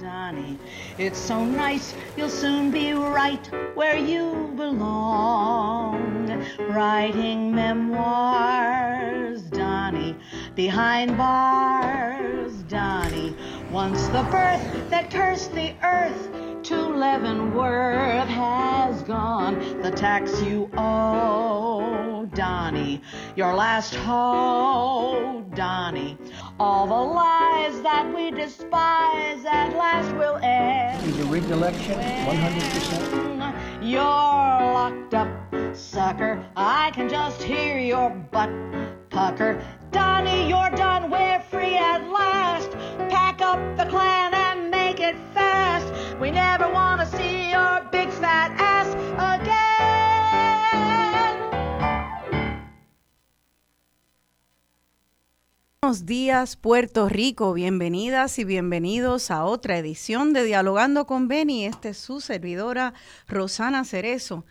Donnie, it's so nice, you'll soon be right where you belong. Writing memoirs, Donnie, behind bars, Donnie. Once the birth that cursed the earth to Leavenworth has gone, the tax you owe, Donnie, your last hope, Donnie. All the lies that we despise at last will end. Is a rigged election 100%? You're locked up, sucker. I can just hear your butt pucker. Donnie, you're done. We're free at last. Pack up the clan and make it fast. We never want to see your big fat ass Buenos días, Puerto Rico. Bienvenidas y bienvenidos a otra edición de Dialogando con Beni. Esta es su servidora, Rosana Cerezo.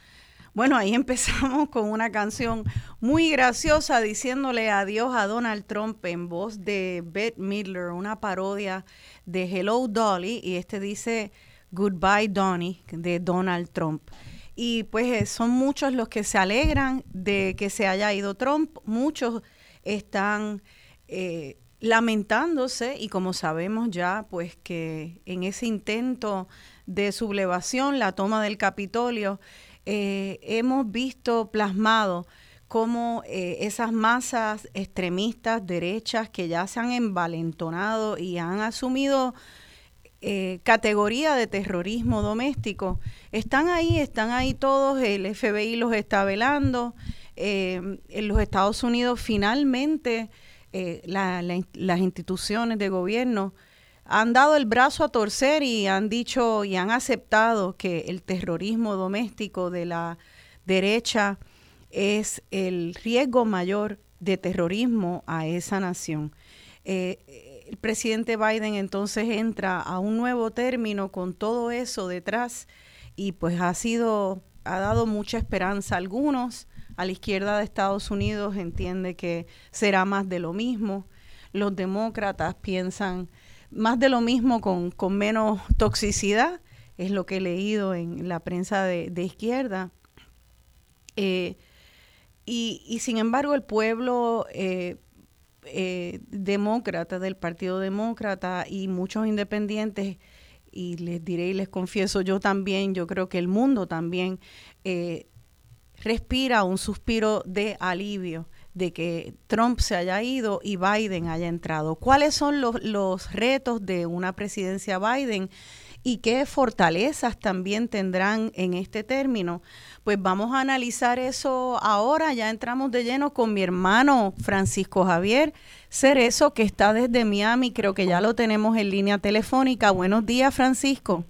Bueno, ahí empezamos con una canción muy graciosa diciéndole adiós a Donald Trump en voz de Bette Midler, una parodia de Hello Dolly, y este dice Goodbye Donnie de Donald Trump. Y pues eh, son muchos los que se alegran de que se haya ido Trump, muchos están eh, lamentándose y como sabemos ya, pues que en ese intento de sublevación, la toma del Capitolio, eh, hemos visto plasmado cómo eh, esas masas extremistas derechas que ya se han envalentonado y han asumido categoría de terrorismo doméstico, están ahí, están ahí todos, el FBI los está velando, en los Estados Unidos finalmente la, las instituciones de gobierno han dado el brazo a torcer y han dicho y han aceptado que el terrorismo doméstico de la derecha es el riesgo mayor de terrorismo a esa nación. Eh, el presidente Biden entonces entra a un nuevo término con todo eso detrás y pues ha sido, ha dado mucha esperanza a algunos. A la izquierda de Estados Unidos entiende que será más de lo mismo. Los demócratas piensan más de lo mismo con, con, menos toxicidad, es lo que he leído en la prensa de, de izquierda. Eh, y, y, sin embargo el pueblo eh, eh, demócrata, del Partido Demócrata y muchos independientes, y les diré y les confieso yo también, yo creo que el mundo también respira un suspiro de alivio de que Trump se haya ido y Biden haya entrado. ¿Cuáles son los, los retos de una presidencia Biden y qué fortalezas también tendrán en este término? Pues vamos a analizar eso ahora. Ya entramos de lleno con mi hermano Francisco Javier Cerezo, que está desde Miami. Creo que ya lo tenemos en línea telefónica. Buenos días, Francisco.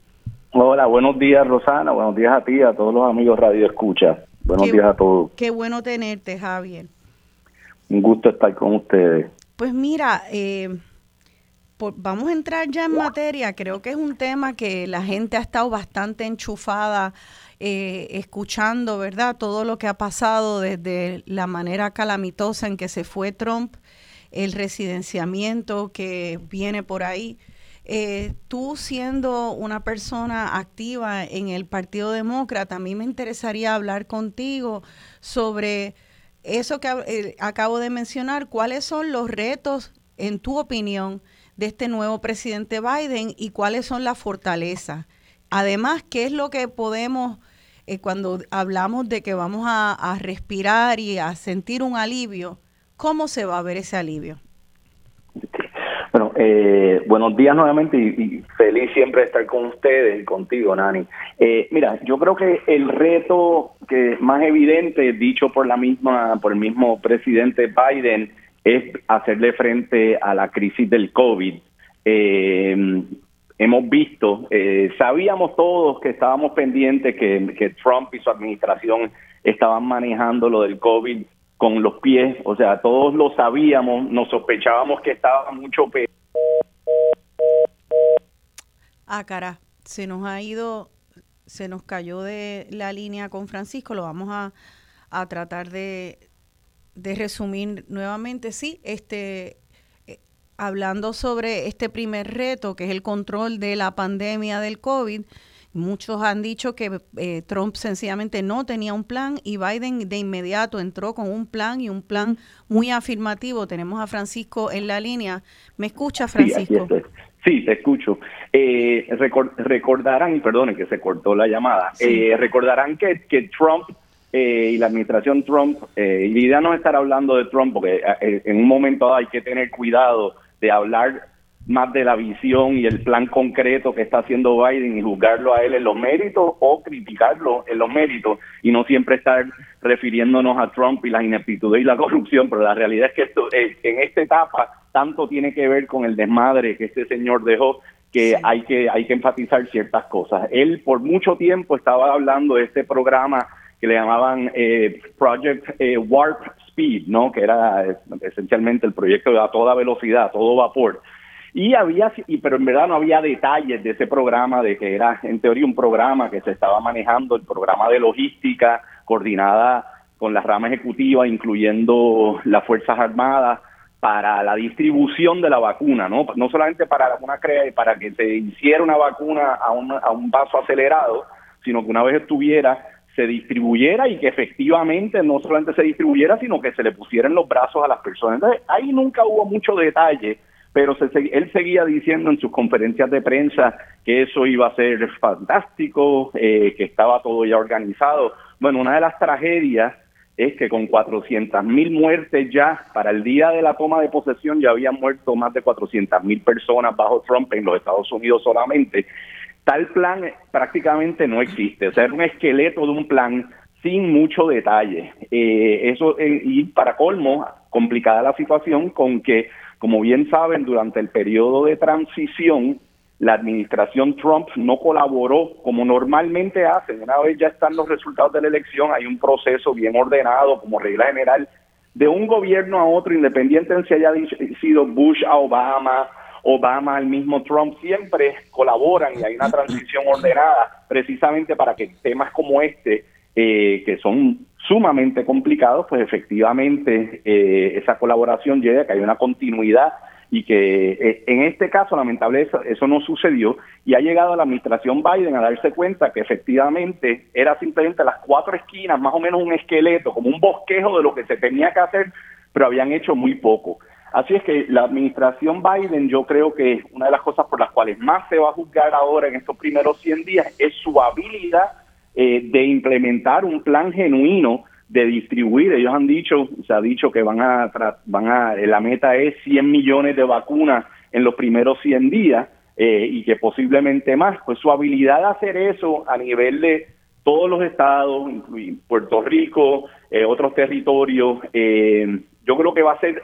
Hola, buenos días, Rosana. Buenos días a ti, a todos los amigos Radio Escucha. Buenos qué, días a todos. Qué bueno tenerte, Javier. Un gusto estar con ustedes. Pues mira, eh, por, vamos a entrar ya en materia. Creo que es un tema que la gente ha estado bastante enchufada eh, escuchando, ¿verdad? Todo lo que ha pasado desde la manera calamitosa en que se fue Trump, el residenciamiento que viene por ahí. Eh, tú siendo una persona activa en el Partido Demócrata, a mí me interesaría hablar contigo sobre eso que eh, acabo de mencionar, ¿cuáles son los retos, en tu opinión, de este nuevo presidente Biden y cuáles son las fortalezas? Además, ¿qué es lo que podemos, eh, cuando hablamos de que vamos a, a, respirar y a sentir un alivio, cómo se va a ver ese alivio? Eh, buenos días nuevamente y, y, feliz siempre de estar con ustedes y contigo, Nani. Eh, mira, yo creo que el reto que más evidente, dicho por la misma, por el mismo presidente Biden, es hacerle frente a la crisis del COVID. Eh, hemos visto, eh, sabíamos todos que estábamos pendientes que, que Trump y su administración estaban manejando lo del COVID con los pies, o sea, todos lo sabíamos, nos sospechábamos que estaba mucho peor. Ah, cara, se nos ha ido, se nos cayó de la línea con Francisco, lo vamos a, a tratar de, de resumir nuevamente. Sí, este, hablando sobre este primer reto, que es el control de la pandemia del COVID, muchos han dicho que eh, Trump sencillamente no tenía un plan y Biden de inmediato entró con un plan y un plan muy afirmativo. Tenemos a Francisco en la línea. ¿Me escucha, Francisco? Sí, te escucho. Eh, recordarán, y perdone que se cortó la llamada, eh, recordarán que, que Trump eh, y la administración Trump, eh, y ya no estar hablando de Trump, porque eh, en un momento hay que tener cuidado de hablar más de la visión y el plan concreto que está haciendo Biden y juzgarlo a él en los méritos o criticarlo en los méritos y no siempre estar refiriéndonos a Trump y las ineptitudes y la corrupción, pero la realidad es que esto, en esta etapa tanto tiene que ver con el desmadre que este señor dejó que hay que hay que enfatizar ciertas cosas. Él por mucho tiempo estaba hablando de este programa que le llamaban eh, Project eh, Warp Speed, ¿no? Que era esencialmente el proyecto a toda velocidad, a todo vapor. Y había, y, pero en verdad no había detalles de ese programa, de que era en teoría un programa que se estaba manejando, el programa de logística coordinada con la rama ejecutiva, incluyendo las Fuerzas Armadas, para la distribución de la vacuna, ¿no? No solamente para una para que se hiciera una vacuna a un, a un paso acelerado, sino que una vez estuviera se distribuyera y que efectivamente no solamente se distribuyera, sino que se le pusieran los brazos a las personas. Entonces, ahí nunca hubo mucho detalle, pero se, él seguía diciendo en sus conferencias de prensa que eso iba a ser fantástico, eh, que estaba todo ya organizado. Bueno, una de las tragedias es que con 400 mil muertes ya para el día de la toma de posesión ya habían muerto más de 400 mil personas bajo Trump en los Estados Unidos solamente. Tal plan prácticamente no existe, o sea, es un esqueleto de un plan sin mucho detalle. Eh, eso y para colmo complicada la situación con que, como bien saben, durante el periodo de transición la administración Trump no colaboró como normalmente hace. Una vez ya están los resultados de la elección, hay un proceso bien ordenado como regla general de un gobierno a otro, independiente de si haya sido Bush a Obama, Obama al mismo Trump, siempre colaboran y hay una transición ordenada precisamente para que temas como este, eh, que son sumamente complicados, pues efectivamente eh, esa colaboración llegue a que hay una continuidad y que eh, en este caso lamentablemente eso, no sucedió y ha llegado la administración Biden a darse cuenta que efectivamente era simplemente las cuatro esquinas, más o menos un esqueleto, como un bosquejo de lo que se tenía que hacer, pero habían hecho muy poco. Así es que la administración Biden, yo creo que una de las cosas por las cuales más se va a juzgar ahora en estos primeros 100 días es su habilidad eh, de implementar un plan genuino de distribuir. Ellos han dicho, se ha dicho que van a, van a, la meta es 100 millones de vacunas en los primeros 100 días eh, y que posiblemente más. Pues su habilidad de hacer eso a nivel de todos los estados, incluyendo Puerto Rico, eh, otros territorios, eh, yo creo que va a ser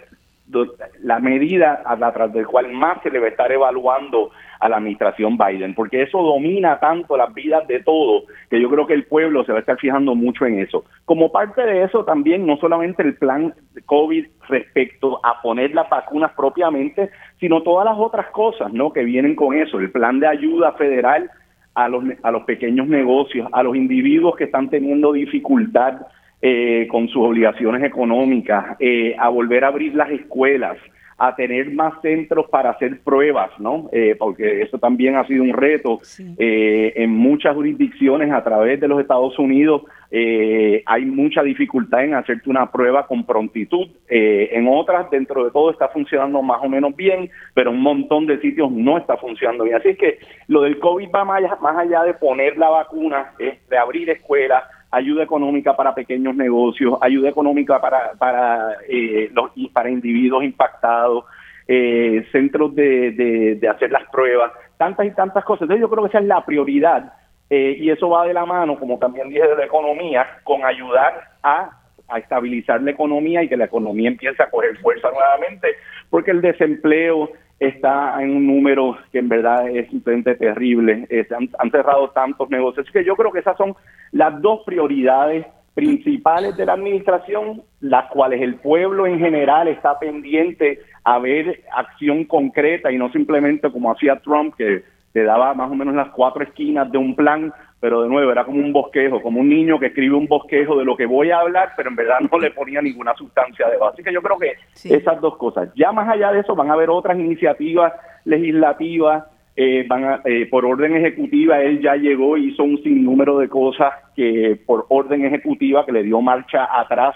la medida a través del cual más se le va a estar evaluando a la administración Biden, porque eso domina tanto las vidas de todos, que yo creo que el pueblo se va a estar fijando mucho en eso. Como parte de eso también, no solamente el plan COVID respecto a poner las vacunas propiamente, sino todas las otras cosas ¿no? que vienen con eso, el plan de ayuda federal a los, a los pequeños negocios, a los individuos que están teniendo dificultad eh, con sus obligaciones económicas, eh, a volver a abrir las escuelas, a tener más centros para hacer pruebas, ¿no? Eh, porque eso también ha sido un reto. en muchas jurisdicciones a través de los Estados Unidos hay mucha dificultad en hacerte una prueba con prontitud. en otras, dentro de todo, está funcionando más o menos bien, pero en un montón de sitios no está funcionando bien. Así es que lo del COVID va más allá, más allá de poner la vacuna, es de abrir escuelas, ayuda económica para pequeños negocios, ayuda económica para, para, eh, los, para individuos impactados, eh, centros de, de, hacer las pruebas, tantas y tantas cosas. Entonces yo creo que esa es la prioridad eh, y eso va de la mano, como también dije, de la economía, con ayudar a, a estabilizar la economía y que la economía empiece a coger fuerza nuevamente, porque el desempleo está en un número que en verdad es simplemente terrible. Eh, han, cerrado tantos negocios. Así que yo creo que esas son las dos prioridades principales de la administración, las cuales el pueblo en general está pendiente a ver acción concreta y no simplemente como hacía Trump, que te daba más o menos las cuatro esquinas de un plan pero de nuevo era como un bosquejo, como un niño que escribe un bosquejo de lo que voy a hablar, pero en verdad no le ponía ninguna sustancia de base. Así que yo creo que esas dos cosas. Ya más allá de eso van a haber otras iniciativas legislativas, eh, van a, eh, por orden ejecutiva, él ya llegó y hizo un sinnúmero de cosas que por orden ejecutiva que le dio marcha atrás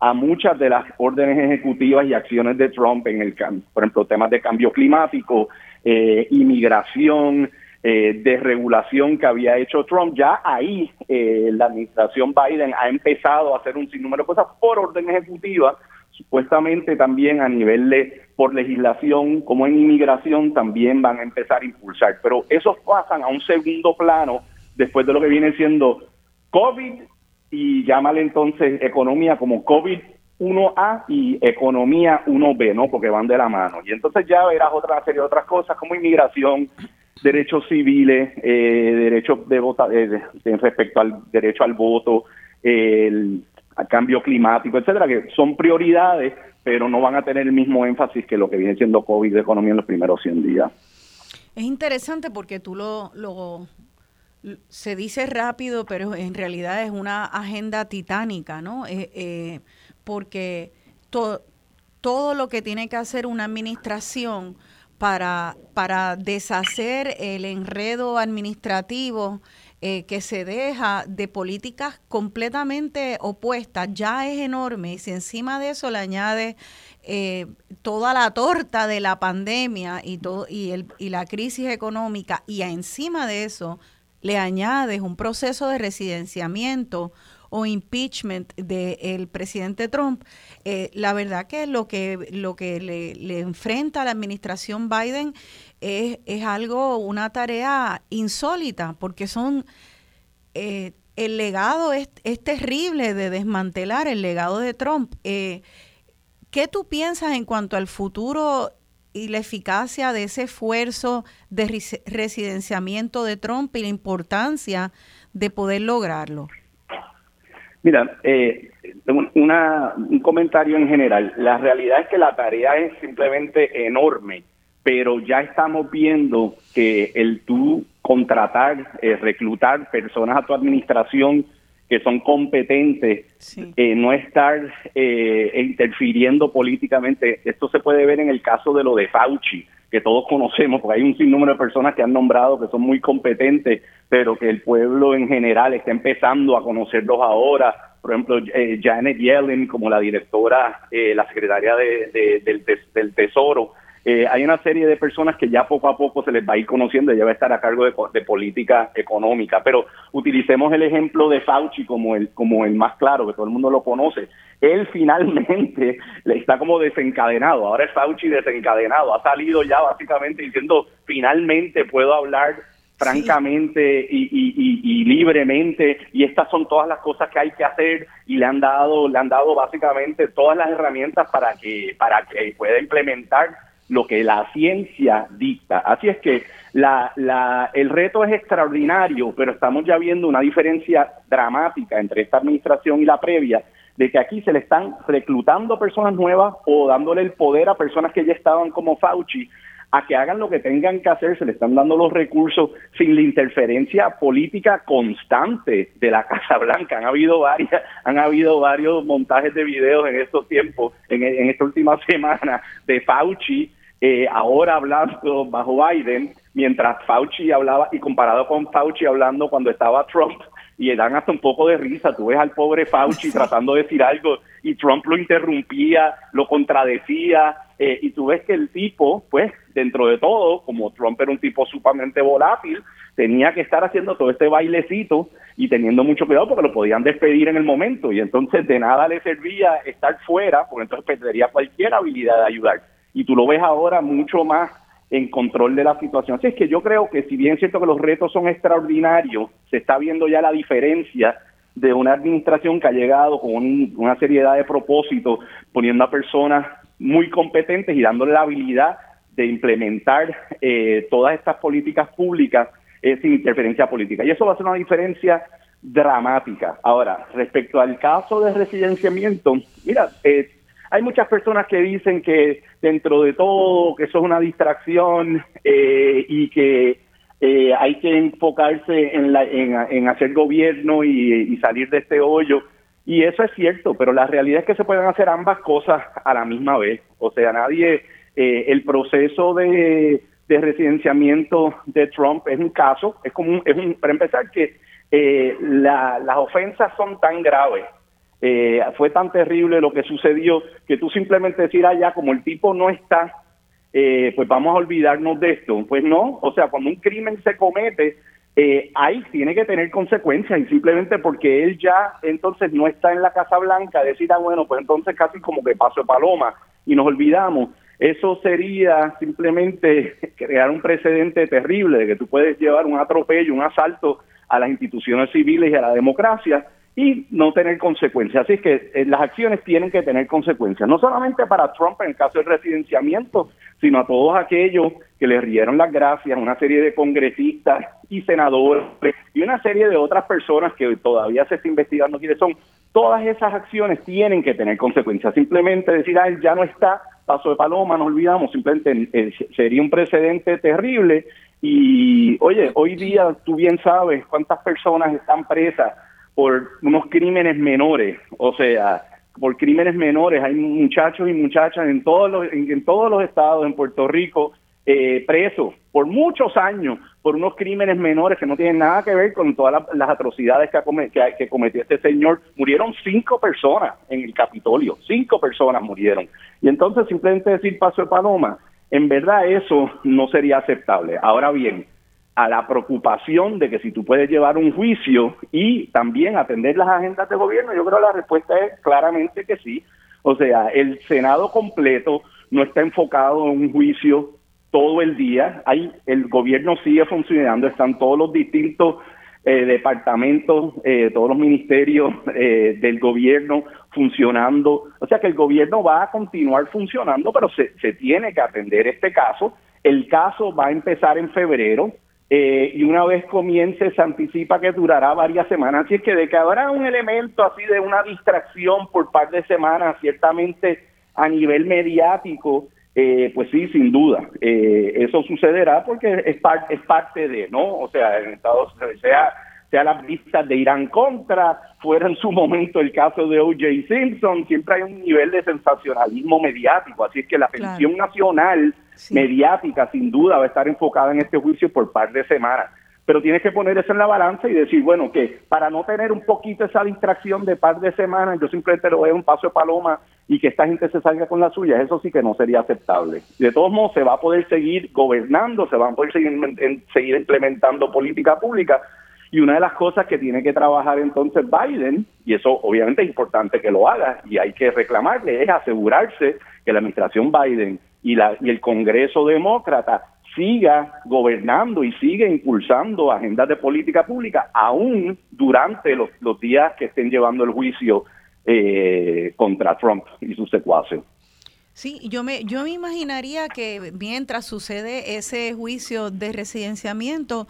a muchas de las órdenes ejecutivas y acciones de Trump en el, por ejemplo, temas de cambio climático, eh, inmigración, eh, desregulación que había hecho Trump, ya ahí eh, la administración Biden ha empezado a hacer un sinnúmero de cosas por orden ejecutiva, supuestamente también a nivel de por legislación, como en inmigración, también van a empezar a impulsar. Pero esos pasan a un segundo plano después de lo que viene siendo COVID y llámale entonces economía como COVID 1A y economía 1B, ¿no? Porque van de la mano. Y entonces ya verás otra serie de otras cosas como inmigración, derechos civiles, eh, derechos de vota, eh, respecto al derecho al voto, el cambio climático, etcétera, que son prioridades, pero no van a tener el mismo énfasis que lo que viene siendo COVID de economía en los primeros 100 días. Es interesante porque tú lo, lo se dice rápido, pero en realidad es una agenda titánica, ¿no? Eh, eh porque todo lo que tiene que hacer una administración para, para deshacer el enredo administrativo eh, que se deja de políticas completamente opuestas. Ya es enorme y si encima de eso le añade eh, toda la torta de la pandemia y, todo, y, el, y la crisis económica y encima de eso le añades un proceso de residenciamiento o impeachment del presidente Trump, eh, la verdad que lo que, lo que le, enfrenta a la administración Biden es, es, algo, una tarea insólita, porque son... Eh, el legado es, es, terrible de desmantelar el legado de Trump. Eh, ¿Qué tú piensas en cuanto al futuro y la eficacia de ese esfuerzo de residenciamiento de Trump y la importancia de poder lograrlo? Mira, eh, una, un comentario en general. La realidad es que la tarea es simplemente enorme, pero ya estamos viendo que el tú contratar, eh, reclutar personas a tu administración que son competentes, eh, no estar eh, interfiriendo políticamente. Esto se puede ver en el caso de lo de Fauci que todos conocemos, porque hay un sinnúmero de personas que han nombrado que son muy competentes, pero que el pueblo en general está empezando a conocerlos ahora. Por ejemplo, eh, Janet Yellen como la directora, eh, la secretaria de, del, del Tesoro, eh, hay una serie de personas que ya poco a poco se les va a ir conociendo, y ya va a estar a cargo de, política económica, pero utilicemos el ejemplo de Fauci como el, como el más claro, que todo el mundo lo conoce. Él finalmente le está como desencadenado, ahora es Fauci desencadenado, ha salido ya básicamente diciendo, finalmente puedo hablar francamente y, libremente y estas son todas las cosas que hay que hacer y le han dado le han dado básicamente todas las herramientas para que para que pueda implementar lo que la ciencia dicta. Así es que la, la, el reto es extraordinario, pero estamos ya viendo una diferencia dramática entre esta administración y la previa, de que aquí se le están reclutando personas nuevas o dándole el poder a personas que ya estaban como Fauci a que hagan lo que tengan que hacer, se le están dando los recursos sin la interferencia política constante de la Casa Blanca. Han habido varias, han habido varios montajes de videos en estos tiempos, en, en esta última semana, de Fauci eh, ahora hablando bajo Biden, mientras Fauci hablaba, y comparado con Fauci hablando cuando estaba Trump, y dan hasta un poco de risa. Tú ves al pobre Fauci tratando de decir algo y Trump lo interrumpía, lo contradecía, eh, y tú ves que el tipo, pues, dentro de todo, como Trump era un tipo sumamente volátil, tenía que estar haciendo todo este bailecito y teniendo mucho cuidado porque lo podían despedir en el momento, y entonces de nada le servía estar fuera, porque entonces perdería cualquier habilidad de ayudar y tú lo ves ahora mucho más en control de la situación. Así es que yo creo que si bien es cierto que los retos son extraordinarios, se está viendo ya la diferencia de una administración que ha llegado con una seriedad de propósitos, poniendo a personas muy competentes y dándole la habilidad de implementar eh, todas estas políticas públicas eh, sin interferencia política. Y eso va a ser una diferencia dramática. Ahora, respecto al caso de residenciamiento, mira, eh, hay muchas personas que dicen que dentro de todo, que eso es una distracción eh, y que eh, hay que enfocarse en, la, en, hacer gobierno y, salir de este hoyo. Y eso es cierto, pero la realidad es que se pueden hacer ambas cosas a la misma vez. O sea, nadie, eh, el proceso de, residenciamiento de Trump es un caso, es como es un, para empezar que eh, las ofensas son tan graves eh, fue tan terrible lo que sucedió que tú simplemente decir allá, como el tipo no está, eh, pues vamos a olvidarnos de esto. Pues no, o sea, cuando un crimen se comete, eh, ahí tiene que tener consecuencias y simplemente porque él ya entonces no está en la Casa Blanca, decir, ah, bueno, pues entonces casi como que paso de paloma y nos olvidamos. Eso sería simplemente crear un precedente terrible de que tú puedes llevar un atropello, un asalto a las instituciones civiles y a la democracia y no tener consecuencias. Así que eh, las acciones tienen que tener consecuencias, no solamente para Trump en el caso del residenciamiento, sino a todos aquellos que le rieron las gracias, una serie de congresistas y senadores y una serie de otras personas que todavía se está investigando quiénes son. Todas esas acciones tienen que tener consecuencias. Simplemente decir, ah, él ya no está, paso de paloma, no olvidamos, simplemente eh, sería un precedente terrible. Y oye, hoy día tú bien sabes cuántas personas están presas por unos crímenes menores, o sea, por crímenes menores. Hay muchachos y muchachas en todos los, en, todos los estados, en Puerto Rico, eh, presos por muchos años por unos crímenes menores que no tienen nada que ver con todas las, atrocidades que, que, cometió este señor. Murieron cinco personas en el Capitolio, cinco personas murieron. Y entonces simplemente decir paso de paloma, en verdad eso no sería aceptable. Ahora bien, a la preocupación de que si tú puedes llevar un juicio y también atender las agendas de gobierno, yo creo que la respuesta es claramente que sí. O sea, el Senado completo no está enfocado en un juicio todo el día. Hay, el gobierno sigue funcionando, están todos los distintos eh, departamentos, eh, todos los ministerios eh, del gobierno funcionando. O sea que el gobierno va a continuar funcionando, pero se, se tiene que atender este caso. El caso va a empezar en febrero eh, y una vez comience se anticipa que durará varias semanas. Así es que de que habrá un elemento así de una distracción por par de semanas, ciertamente a nivel mediático, eh, pues sí, sin duda. Eh, eso sucederá porque es, parte es parte de, ¿no? O sea, en Estados Unidos, sea, sea las vistas de Irán contra, fuera en su momento el caso de O.J. Simpson, siempre hay un nivel de sensacionalismo mediático. Así es que la atención nacional mediática, sin duda, va a estar enfocada en este juicio por par de semanas. Pero tienes que poner eso en la balanza y decir, bueno, que para no tener un poquito esa distracción de par de semanas, yo simplemente lo veo un paso de paloma y que esta gente se salga con la suya, eso sí que no sería aceptable. De todos modos, se va a poder seguir gobernando, se van a poder seguir, seguir implementando política pública, y una de las cosas que tiene que trabajar entonces Biden, y eso obviamente es importante que lo haga y hay que reclamarle, es asegurarse que la administración Biden y, la, y el Congreso Demócrata siga gobernando y siga impulsando agendas de política pública, aún durante los, días que estén llevando el juicio eh, contra Trump y sus secuaces. Sí, yo me, yo me imaginaría que mientras sucede ese juicio de residenciamiento,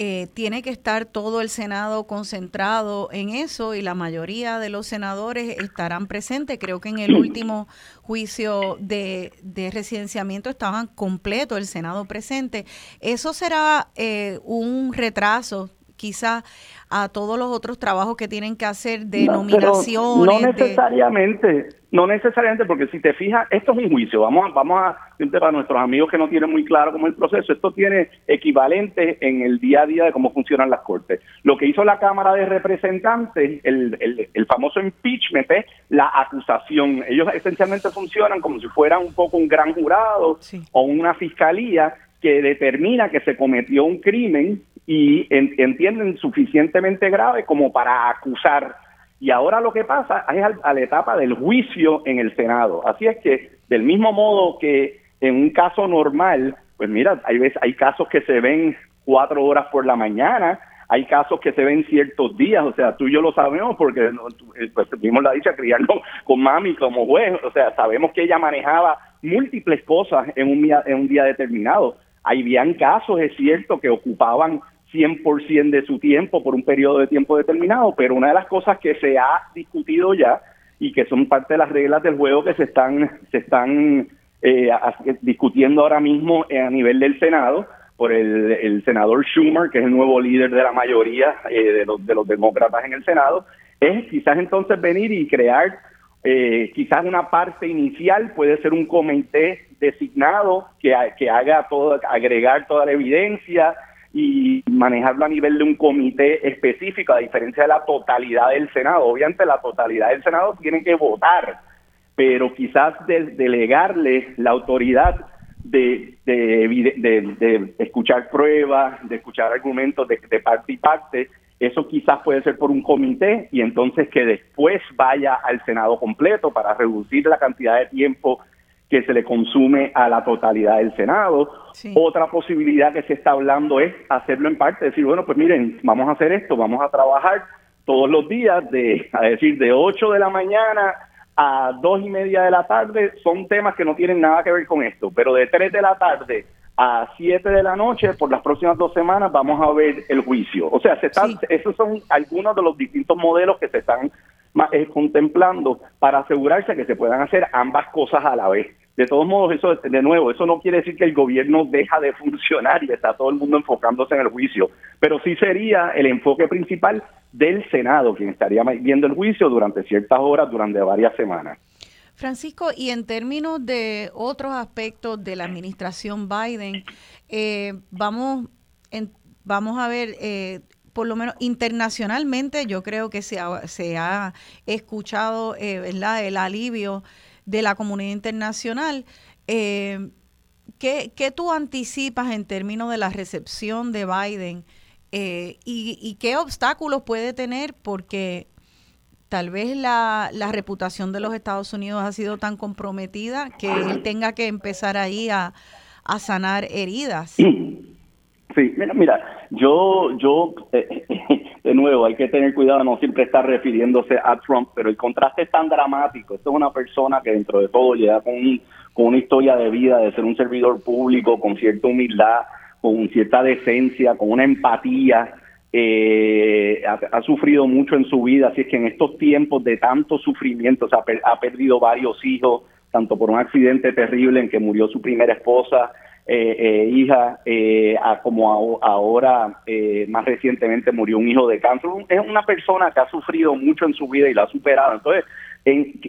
eh, tiene que estar todo el Senado concentrado en eso y la mayoría de los senadores estarán presentes. Creo que en el último juicio de, de residenciamiento estaban completo el Senado presente. Eso será eh, un retraso quizá a todos los otros trabajos que tienen que hacer de nominaciones. No necesariamente, no necesariamente, porque si te fijas, esto es un juicio. Vamos a, vamos a, para nuestros amigos que no tienen muy claro cómo es el proceso, esto tiene equivalente en el día a día de cómo funcionan las cortes. Lo que hizo la Cámara de Representantes, el, el, el famoso impeachment, es la acusación. Ellos esencialmente funcionan como si fueran un poco un gran jurado o una fiscalía que determina que se cometió un crimen y entienden suficientemente grave como para acusar. Y ahora lo que pasa es a, la etapa del juicio en el Senado. Así es que, del mismo modo que en un caso normal, pues mira, hay veces hay casos que se ven cuatro horas por la mañana, hay casos que se ven ciertos días, o sea, tú y yo lo sabemos porque eh, pues, tuvimos la dicha criando con mami como juez, o sea, sabemos que ella manejaba múltiples cosas en un día, en un día determinado. Habían casos, es cierto, que ocupaban 100% de su tiempo por un periodo de tiempo determinado, pero una de las cosas que se ha discutido ya y que son parte de las reglas del juego que se están se están eh, discutiendo ahora mismo a nivel del Senado, por el, senador Schumer, que es el nuevo líder de la mayoría eh, de, los, de los demócratas en el Senado, es quizás entonces venir y crear eh, quizás una parte inicial, puede ser un comité designado que, que haga todo, agregar toda la evidencia y manejarlo a nivel de un comité específico, a diferencia de la totalidad del Senado. Obviamente la totalidad del Senado tiene que votar, pero quizás delegarle la autoridad de, de, escuchar pruebas, de escuchar argumentos de, parte y parte, eso quizás puede ser por un comité y entonces que después vaya al Senado completo para reducir la cantidad de tiempo que se le consume a la totalidad del Senado. Otra posibilidad que se está hablando es hacerlo en parte, decir, bueno, pues miren, vamos a hacer esto, vamos a trabajar todos los días, de, a decir, de 8 de la mañana a dos y media de la tarde son temas que no tienen nada que ver con esto, pero de 3 de la tarde a 7 de la noche, por las próximas dos semanas, vamos a ver el juicio. O sea, se están, esos son algunos de los distintos modelos que se están contemplando para asegurarse que se puedan hacer ambas cosas a la vez. De todos modos, eso de nuevo, eso no quiere decir que el gobierno deja de funcionar y está todo el mundo enfocándose en el juicio, pero sí sería el enfoque principal del Senado, quien estaría viendo el juicio durante ciertas horas, durante varias semanas. Francisco, y en términos de otros aspectos de la administración Biden, eh, vamos, vamos a ver, eh, por lo menos internacionalmente, yo creo que se ha, escuchado eh, ¿verdad? el alivio de la comunidad internacional. ¿qué, ¿Qué tú anticipas en términos de la recepción de Biden? Eh, y, qué obstáculos puede tener porque tal vez la, reputación de los Estados Unidos ha sido tan comprometida que él tenga que empezar ahí a, sanar heridas. Sí, mira, mira yo, yo, eh, de nuevo, hay que tener cuidado, no siempre estar refiriéndose a Trump, pero el contraste es tan dramático. Esto es una persona que dentro de todo llega con, con una historia de vida, de ser un servidor público, con cierta humildad, con cierta decencia, con una empatía. Eh, ha, sufrido mucho en su vida, así es que en estos tiempos de tanto sufrimiento, ha, perdido varios hijos, tanto por un accidente terrible en que murió su primera esposa, eh, eh, hija, como ahora más recientemente murió un hijo de cáncer. Es una persona que ha sufrido mucho en su vida y la ha superado. Entonces,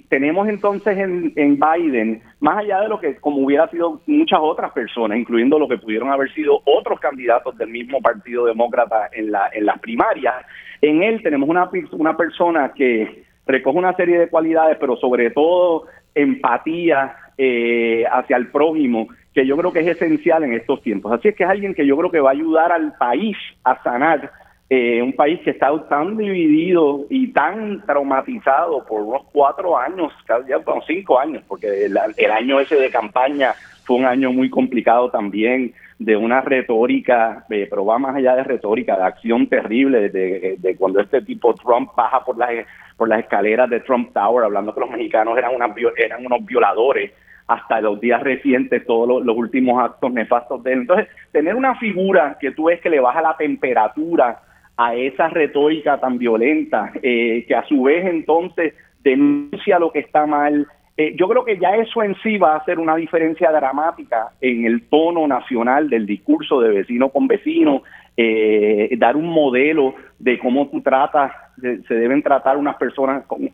tenemos entonces en, Biden, más allá de lo que como hubiera sido muchas otras personas, incluyendo lo que pudieron haber sido otros candidatos del mismo Partido Demócrata en, la, en las primarias, en él tenemos una, una persona que recoge una serie de cualidades, pero sobre todo empatía eh, hacia el prójimo, que yo creo que es esencial en estos tiempos. Así es que es alguien que yo creo que va a ayudar al país a sanar eh, un país que está tan dividido y tan traumatizado por unos cuatro años, ya cinco años, porque el, año ese de campaña fue un año muy complicado también, de una retórica, eh, pero va más allá de retórica, de acción terrible, de, cuando este tipo Trump baja por las, por las escaleras de Trump Tower, hablando que los mexicanos eran, una, eran unos violadores, hasta los días recientes, todos los, últimos actos nefastos de él. Entonces, tener una figura que tú ves que le baja la temperatura a esa retórica tan violenta, eh, que a su vez entonces denuncia lo que está mal. Eh, yo creo que ya eso en sí va a hacer una diferencia dramática en el tono nacional del discurso de vecino con vecino, eh, dar un modelo de cómo tú tratas, se deben tratar unas personas. Con,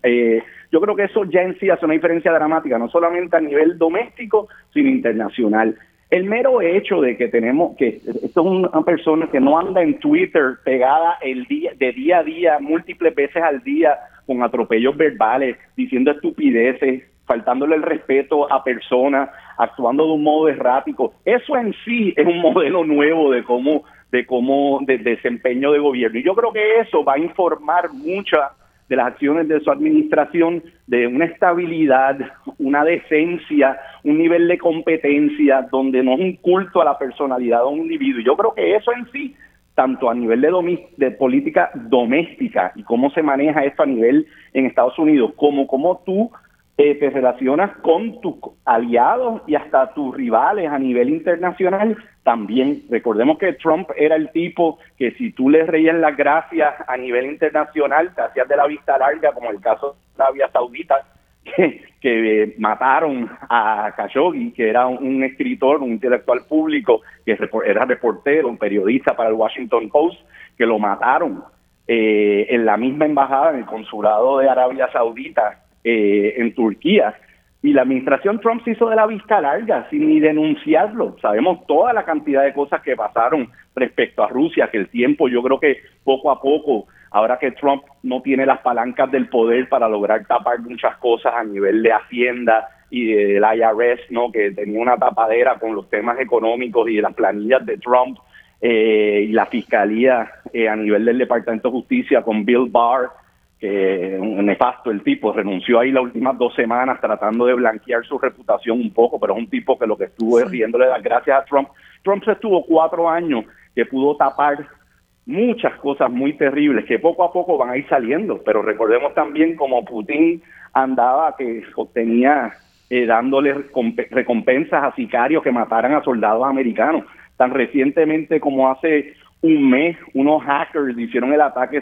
yo creo que eso ya en sí hace una diferencia dramática, no solamente a nivel doméstico, sino internacional. El mero hecho de que tenemos que esto es una persona que no anda en Twitter pegada el día de día a día, múltiples veces al día con atropellos verbales, diciendo estupideces, faltándole el respeto a personas, actuando de un modo errático. Eso en sí es un modelo nuevo de cómo de cómo de desempeño de gobierno. Y yo creo que eso va a informar mucha de las acciones de su administración, de una estabilidad, una decencia, un nivel de competencia donde no es un culto a la personalidad de un individuo. Yo creo que eso en sí, tanto a nivel de, de política doméstica y cómo se maneja esto a nivel en Estados Unidos, como cómo tú eh, te relacionas con tus aliados y hasta tus rivales a nivel internacional también. Recordemos que Trump era el tipo que si tú le reías las gracias a nivel internacional, te hacías de la vista larga, como el caso de Arabia Saudita, que, mataron a Khashoggi, que era un, escritor, un intelectual público, que era reportero, un periodista para el Washington Post, que lo mataron eh, en la misma embajada, en el consulado de Arabia Saudita eh, en Turquía. Y la administración Trump se hizo de la vista larga sin ni denunciarlo. Sabemos toda la cantidad de cosas que pasaron respecto a Rusia, que el tiempo yo creo que poco a poco ahora que Trump no tiene las palancas del poder para lograr tapar muchas cosas a nivel de Hacienda y del IRS, ¿no? que tenía una tapadera con los temas económicos y de las planillas de Trump eh, y la fiscalía eh, a nivel del Departamento de Justicia con Bill Barr, un nefasto el tipo, renunció ahí las últimas dos semanas tratando de blanquear su reputación un poco, pero es un tipo que lo que estuvo es riéndole las gracias a Trump. Trump se estuvo cuatro años que pudo tapar muchas cosas muy terribles que poco a poco van a ir saliendo, pero recordemos también como Putin andaba que sostenía eh, dándole recompensas a sicarios que mataran a soldados americanos. Tan recientemente como hace un mes, unos hackers hicieron el ataque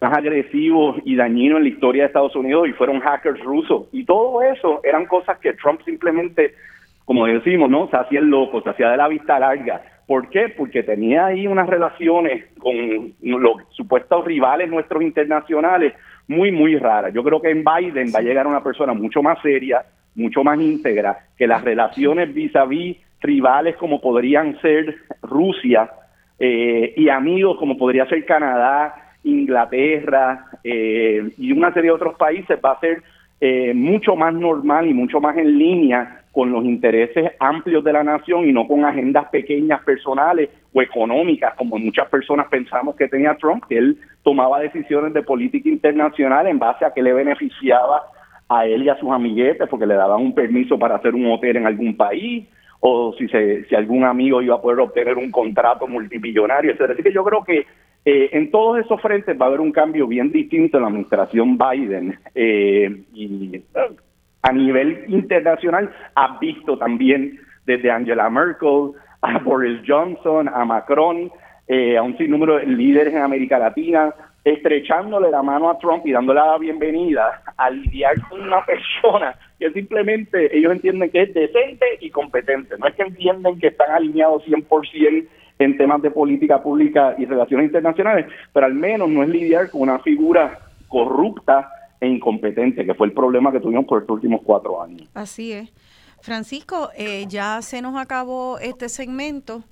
más agresivo y dañino en la historia de Estados Unidos y fueron hackers rusos. Y todo eso eran cosas que Trump simplemente, como decimos, ¿no? Se hacía el loco, se hacía de la vista larga ¿Por qué? Porque tenía ahí unas relaciones con los supuestos rivales nuestros internacionales muy, muy raras. Yo creo que en Biden va a llegar una persona mucho más seria, mucho más íntegra, que las relaciones vis a vis rivales como podrían ser Rusia eh, y amigos como podría ser Canadá, Inglaterra eh, y una serie de otros países va a ser eh, mucho más normal y mucho más en línea con los intereses amplios de la nación y no con agendas pequeñas personales o económicas, como muchas personas pensamos que tenía Trump, que él tomaba decisiones de política internacional en base a que le beneficiaba a él y a sus amiguetes, porque le daban un permiso para hacer un hotel en algún país, o si, se, si algún amigo iba a poder obtener un contrato multimillonario, etc. Así que yo creo que eh, en todos esos frentes va a haber un cambio bien distinto en la administración Biden. Eh, y a nivel internacional has visto también desde Angela Merkel a Boris Johnson, a Macron, eh, a un sinnúmero de líderes en América Latina, estrechándole la mano a Trump y dándole la bienvenida a lidiar con una persona que simplemente ellos entienden que es decente y competente. No es que entienden que están alineados 100% en temas de política pública y relaciones internacionales, pero al menos no es lidiar con una figura corrupta e incompetente, que fue el problema que tuvimos por estos últimos cuatro años. Así es. Francisco, eh, ya se nos acabó este segmento.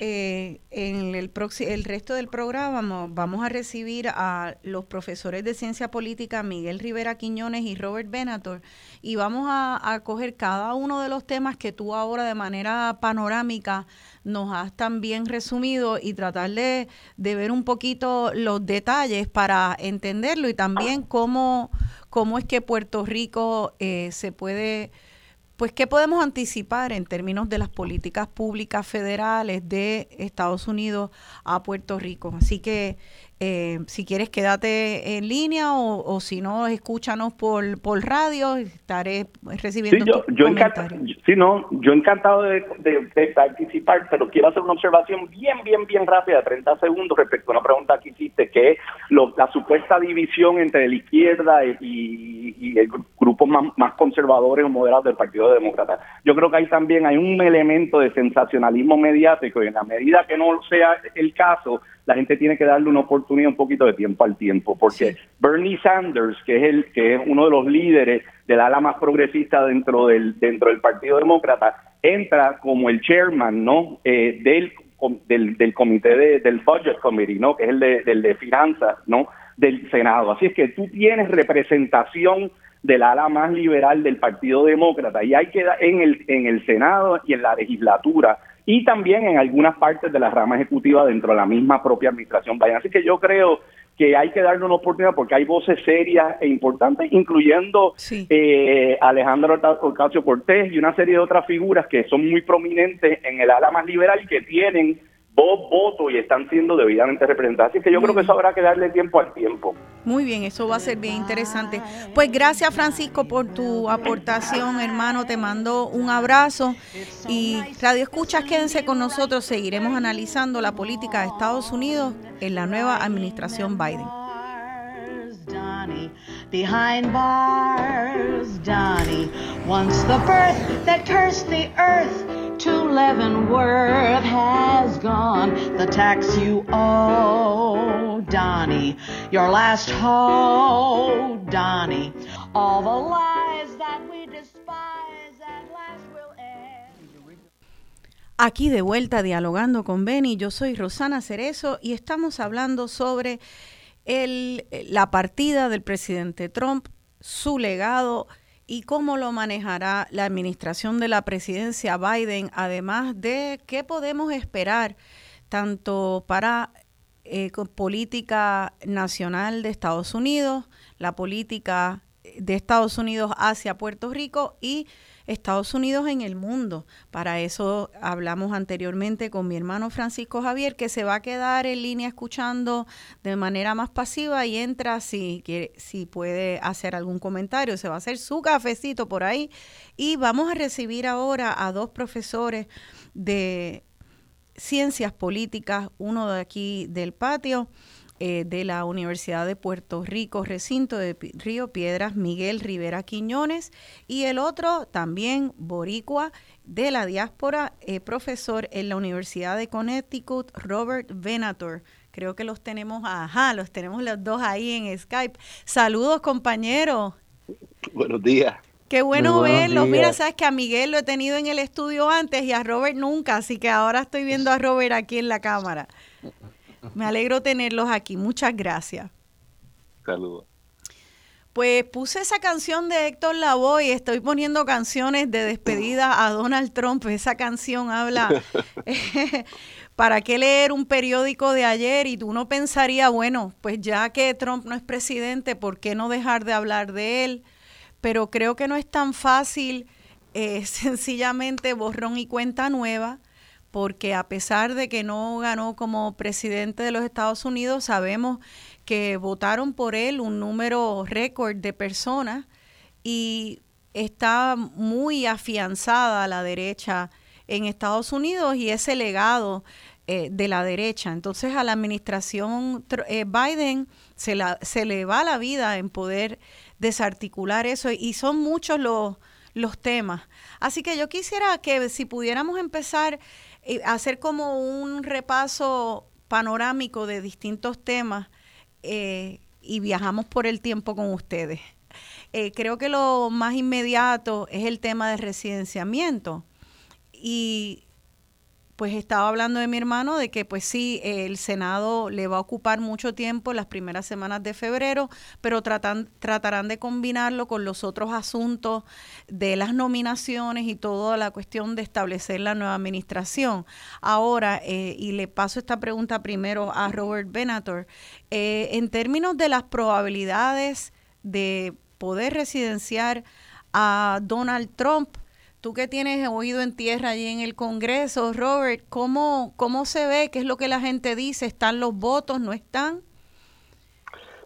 Eh, en el, el resto del programa vamos a recibir a los profesores de ciencia política Miguel Rivera Quiñones y Robert Benator y vamos a, coger cada uno de los temas que tú ahora de manera panorámica nos has también resumido y tratar de, ver un poquito los detalles para entenderlo y también cómo, cómo es que Puerto Rico eh, se puede pues, ¿qué podemos anticipar en términos de las políticas públicas federales de Estados Unidos a Puerto Rico? Así que eh, si quieres, quédate en línea o, si no, escúchanos por, por radio. Estaré recibiendo sí, yo, yo encantado, sí, no, yo encantado de, participar, pero quiero hacer una observación bien, bien, bien rápida, 30 segundos, respecto a una pregunta que hiciste, que es la supuesta división entre la izquierda y, y el grupo más, más conservadores o moderados del Partido Demócrata. Yo creo que ahí también hay un elemento de sensacionalismo mediático y en la medida que no sea el caso, la gente tiene que darle una oportunidad un poquito de tiempo al tiempo, porque Bernie Sanders, que es el que es uno de los líderes del ala más progresista dentro del dentro del Partido Demócrata, entra como el chairman, ¿no? Eh, del, del, comité de, del budget committee, ¿no? Que es el de, del de finanzas, ¿no? Del Senado. Así es que tú tienes representación del ala más liberal del Partido Demócrata y hay que en el en el Senado y en la legislatura y también en algunas partes de la rama ejecutiva dentro de la misma propia administración Biden. Así que yo creo que hay que darle una oportunidad porque hay voces serias e importantes, incluyendo eh, Alejandro Ocasio Cortés y una serie de otras figuras que son muy prominentes en el ala más liberal y que tienen voz, voto y están siendo debidamente representadas. Así que yo creo que eso habrá que darle tiempo al tiempo. Muy bien, eso va a ser bien interesante. Pues gracias Francisco por tu aportación, hermano. Te mando un abrazo y Radio Escuchas, quédense con nosotros. Seguiremos analizando la política de Estados Unidos en la nueva administración Biden. Behind bars. Donnie, once the birth that cursed the earth to Leavenworth has gone. The tax you owe, Donnie, your last hope, Donnie. All the lies that we despise at last will end. Aquí de vuelta dialogando con Benny, yo soy Rosana Cerezo y estamos hablando sobre el, la partida del presidente Trump, su legado y cómo lo manejará la administración de la presidencia Biden, además de qué podemos esperar tanto para eh, política nacional de Estados Unidos, la política de Estados Unidos hacia Puerto Rico y Estados Unidos en el mundo. Para eso hablamos anteriormente con mi hermano Francisco Javier, que se va a quedar en línea escuchando de manera más pasiva y entra si, quiere, si puede hacer algún comentario. Se va a hacer su cafecito por ahí. Y vamos a recibir ahora a dos profesores de ciencias políticas, uno de aquí del patio eh, de la Universidad de Puerto Rico, recinto de Río Piedras, Miguel Rivera Quiñones, y el otro también boricua de la diáspora, eh, profesor en la Universidad de Connecticut, Robert Venator. Creo que los tenemos, ajá, los tenemos los dos ahí en Skype. Saludos, compañeros. Buenos días. Qué bueno verlos. Mira, sabes que a Miguel lo he tenido en el estudio antes y a Robert nunca, así que ahora estoy viendo a Robert aquí en la cámara. Me alegro tenerlos aquí. Muchas gracias. Saludos. Pues puse esa canción de Héctor Lavoe y estoy poniendo canciones de despedida a Donald Trump. Esa canción habla, ¿para qué leer un periódico de ayer? Y uno pensaría, bueno, pues ya que Trump no es presidente, ¿por qué no dejar de hablar de él? Pero creo que no es tan fácil eh, sencillamente borrón y cuenta nueva porque a pesar de que no ganó como presidente de los Estados Unidos, sabemos que votaron por él un número récord de personas y está muy afianzada la derecha en Estados Unidos y ese legado eh, de la derecha. Entonces a la administración eh, Biden se, la, se le va la vida en poder desarticular eso y son muchos los, los temas. Así que yo quisiera que si pudiéramos empezar hacer como un repaso panorámico de distintos temas eh, y viajamos por el tiempo con ustedes. Eh, creo que lo más inmediato es el tema de residenciamiento. Y pues estaba hablando de mi hermano de que pues sí, el Senado le va a ocupar mucho tiempo las primeras semanas de febrero, pero tratan, tratarán de combinarlo con los otros asuntos de las nominaciones y toda la cuestión de establecer la nueva administración. Ahora, eh, y le paso esta pregunta primero a Robert Benator, eh, en términos de las probabilidades de poder residenciar a Donald Trump, Tú que tienes oído en tierra allí en el Congreso, Robert, ¿cómo, cómo se ve? ¿Qué es lo que la gente dice? ¿Están los votos? ¿No están?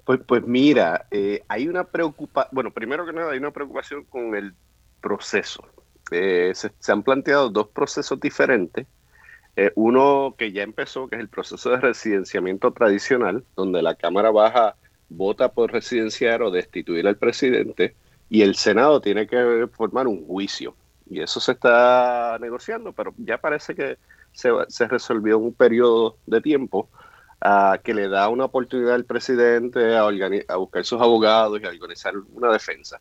Pues, pues mira, eh, hay una preocupación, bueno, primero que nada hay una preocupación con el proceso. Eh, se, han planteado dos procesos diferentes. Eh, uno que ya empezó, que es el proceso de residenciamiento tradicional, donde la Cámara Baja vota por residenciar o destituir al presidente y el Senado tiene que formar un juicio y eso se está negociando, pero ya parece que se, se resolvió un periodo de tiempo uh, que le da una oportunidad al presidente a, a, buscar sus abogados y a organizar una defensa.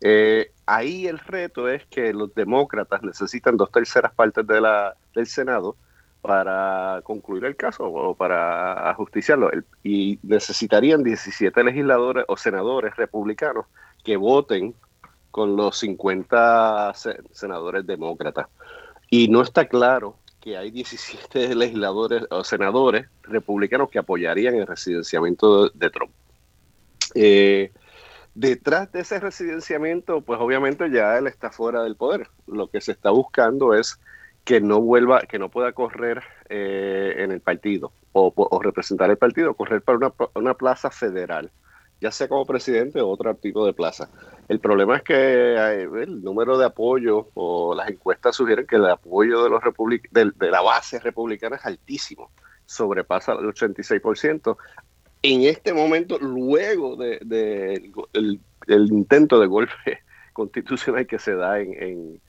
Eh, ahí el reto es que los demócratas necesitan dos terceras partes de la, del Senado para concluir el caso o para ajusticiarlo. Y necesitarían 17 legisladores o senadores republicanos que voten con los 50 senadores demócratas. Y no está claro que hay 17 legisladores o senadores republicanos que apoyarían el residenciamiento de, Trump. Eh, detrás de ese residenciamiento, pues obviamente ya él está fuera del poder. Lo que se está buscando es que no vuelva, que no pueda correr eh, en el partido o, representar el partido, correr para una, una plaza federal ya sea como presidente o otro tipo de plaza. El problema es que el número de apoyo o las encuestas sugieren que el apoyo de, los de, de la base republicana es altísimo, sobrepasa el 86%. en este momento, luego del de, el, intento de golpe constitucional que se da en,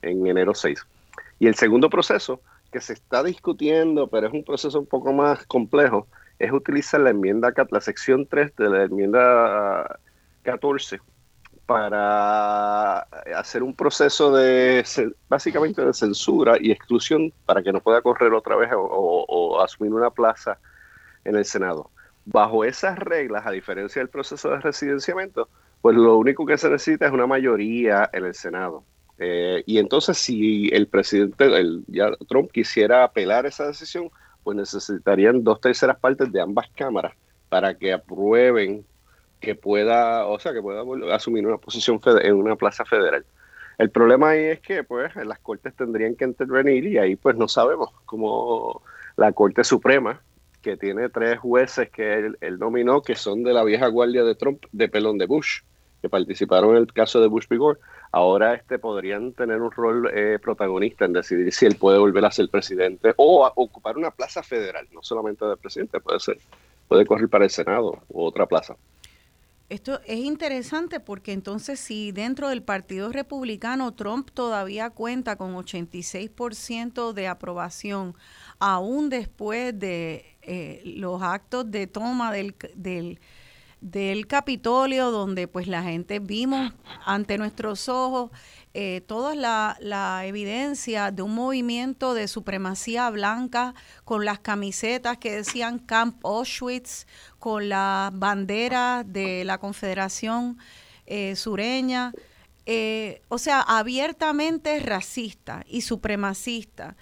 en enero 6. Y el segundo proceso que se está discutiendo, pero es un proceso un poco más complejo, es utilizar la enmienda, la sección 3 de la enmienda 14 para hacer un proceso de básicamente de censura y exclusión para que no pueda correr otra vez o, asumir una plaza en el Senado. Bajo esas reglas, a diferencia del proceso de residenciamiento, pues lo único que se necesita es una mayoría en el Senado. Eh, y entonces si el presidente el, ya Trump quisiera apelar esa decisión, pues necesitarían dos terceras partes de ambas cámaras para que aprueben que pueda, o sea, que pueda asumir una posición en una plaza federal. El problema ahí es que pues las cortes tendrían que intervenir y ahí pues no sabemos cómo la Corte Suprema, que tiene tres jueces que él, él nominó, que son de la vieja guardia de Trump, de pelón de Bush, participaron en el caso de Bush. Gore, ahora este podrían tener un rol eh, protagonista en decidir si él puede volver a ser presidente o ocupar una plaza federal, no solamente de presidente, puede ser, puede correr para el Senado u otra plaza. Esto es interesante porque entonces si dentro del Partido Republicano Trump todavía cuenta con 86% de aprobación, aún después de eh, los actos de toma del, del del Capitolio, donde pues la gente vimos ante nuestros ojos eh, toda la, evidencia de un movimiento de supremacía blanca con las camisetas que decían Camp Auschwitz, con la bandera de la Confederación eh, Sureña, eh, o sea, abiertamente racista y supremacista.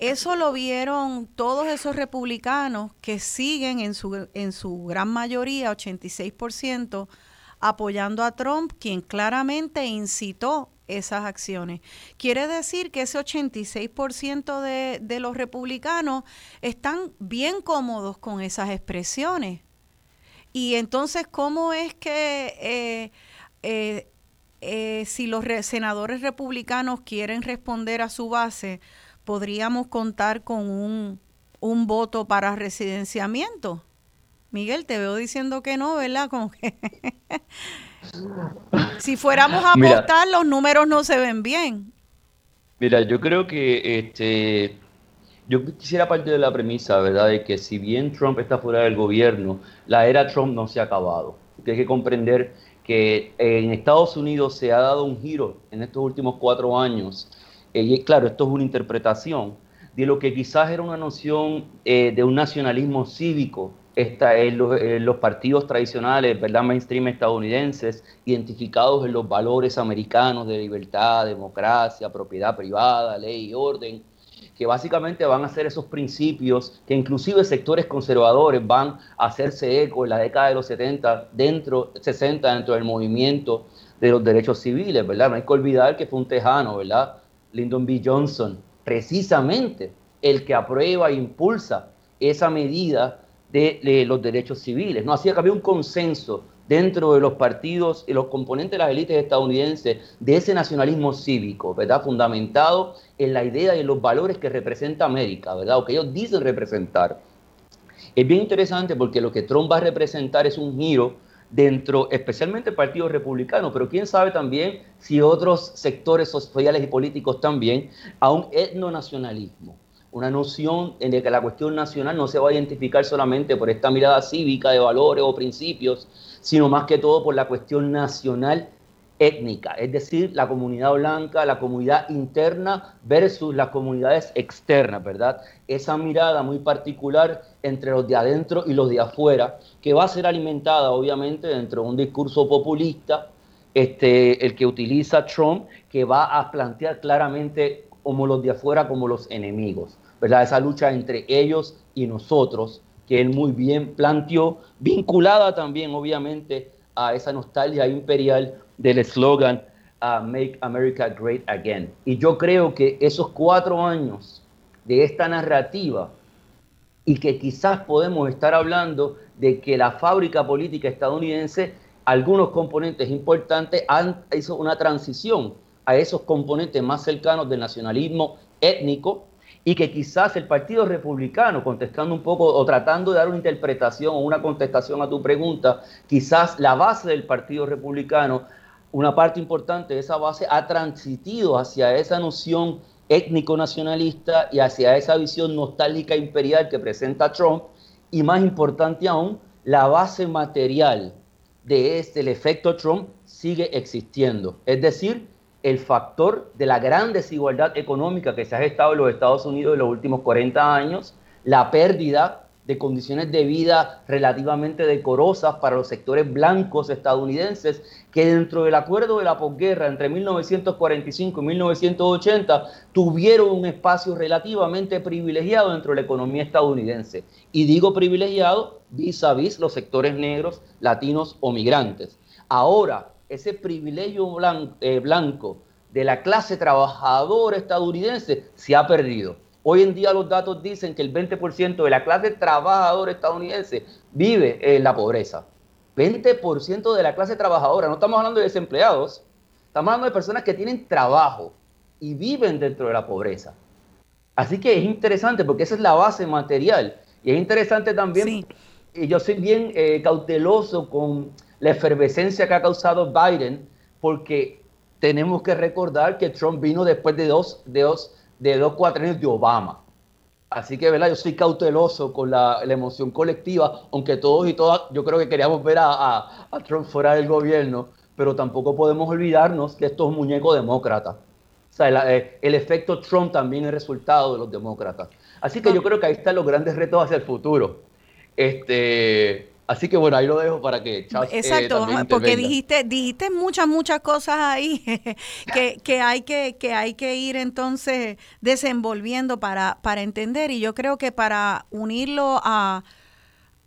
Eso lo vieron todos esos republicanos que siguen en su, en su gran mayoría, 86%, apoyando a Trump, quien claramente incitó esas acciones. Quiere decir que ese 86% de, de los republicanos están bien cómodos con esas expresiones. Y entonces, ¿cómo es que eh, eh, eh, si los senadores republicanos quieren responder a su base, podríamos contar con un, un voto para residenciamiento. Miguel, te veo diciendo que no, ¿verdad? Como que si fuéramos a apostar, los números no se ven bien. Mira, yo creo que este, yo quisiera partir de la premisa, ¿verdad?, de que si bien Trump está fuera del gobierno, la era Trump no se ha acabado. hay que comprender que en Estados Unidos se ha dado un giro en estos últimos cuatro años y claro, esto es una interpretación de lo que quizás era una noción eh, de un nacionalismo cívico está en los, partidos tradicionales, ¿verdad? mainstream estadounidenses, identificados en los valores americanos de libertad, democracia, propiedad privada, ley y orden, que básicamente van a ser esos principios que inclusive sectores conservadores van a hacerse eco en la década de los 70, dentro, 60, dentro del movimiento de los derechos civiles, ¿verdad? No hay que olvidar que fue un tejano, ¿verdad? Lyndon B. Johnson, precisamente el que aprueba e impulsa esa medida de, los derechos civiles. No hacía que había un consenso dentro de los partidos y los componentes de las élites estadounidenses de ese nacionalismo cívico, ¿verdad? Fundamentado en la idea y en los valores que representa América, ¿verdad? O que ellos dicen representar. Es bien interesante porque lo que Trump va a representar es un giro dentro, especialmente el Partido Republicano, pero quién sabe también si otros sectores sociales y políticos también, a un etnonacionalismo, una noción en la que la cuestión nacional no se va a identificar solamente por esta mirada cívica de valores o principios, sino más que todo por la cuestión nacional étnica, es decir, la comunidad blanca, la comunidad interna versus las comunidades externas, ¿verdad? Esa mirada muy particular entre los de adentro y los de afuera, que va a ser alimentada obviamente dentro de un discurso populista, este, el que utiliza Trump, que va a plantear claramente como los de afuera como los enemigos, ¿verdad? Esa lucha entre ellos y nosotros, que él muy bien planteó, vinculada también obviamente a esa nostalgia imperial del eslogan Make America Great Again. Y yo creo que esos cuatro años de esta narrativa y que quizás podemos estar hablando de que la fábrica política estadounidense, algunos componentes importantes han hecho una transición a esos componentes más cercanos del nacionalismo étnico y que quizás el Partido Republicano, contestando un poco o tratando de dar una interpretación o una contestación a tu pregunta, quizás la base del Partido Republicano, una parte importante de esa base ha transitido hacia esa noción étnico-nacionalista y hacia esa visión nostálgica imperial que presenta Trump, y más importante aún, la base material de este, el efecto Trump, sigue existiendo. Es decir, el factor de la gran desigualdad económica que se ha gestado en los Estados Unidos en los últimos 40 años, la pérdida de condiciones de vida relativamente decorosas para los sectores blancos estadounidenses, que dentro del acuerdo de la posguerra entre 1945 y 1980 tuvieron un espacio relativamente privilegiado dentro de la economía estadounidense. Y digo privilegiado vis a vis los sectores negros, latinos o migrantes. Ahora, ese privilegio eh, blanco, de la clase trabajadora estadounidense se ha perdido. Hoy en día los datos dicen que el 20% de la clase trabajadora estadounidense vive en la pobreza. 20% de la clase trabajadora, no estamos hablando de desempleados, estamos hablando de personas que tienen trabajo y viven dentro de la pobreza. Así que es interesante porque esa es la base material. Y es interesante también, y yo soy bien eh, cauteloso con la efervescencia que ha causado Biden, porque tenemos que recordar que Trump vino después de dos, de dos, de dos de Obama. Así que, ¿verdad? Yo soy cauteloso con la, emoción colectiva, aunque todos y todas, yo creo que queríamos ver a, Trump fuera del gobierno, pero tampoco podemos olvidarnos que esto es un muñeco demócrata. O sea, el, eh, el, efecto Trump también es resultado de los demócratas. Así que yo creo que ahí están los grandes retos hacia el futuro. Este, Así que bueno, ahí lo dejo para que Charles, eh, Exacto, porque dijiste, dijiste muchas, muchas cosas ahí que, que, hay que, que hay que ir entonces desenvolviendo para, para entender. Y yo creo que para unirlo a,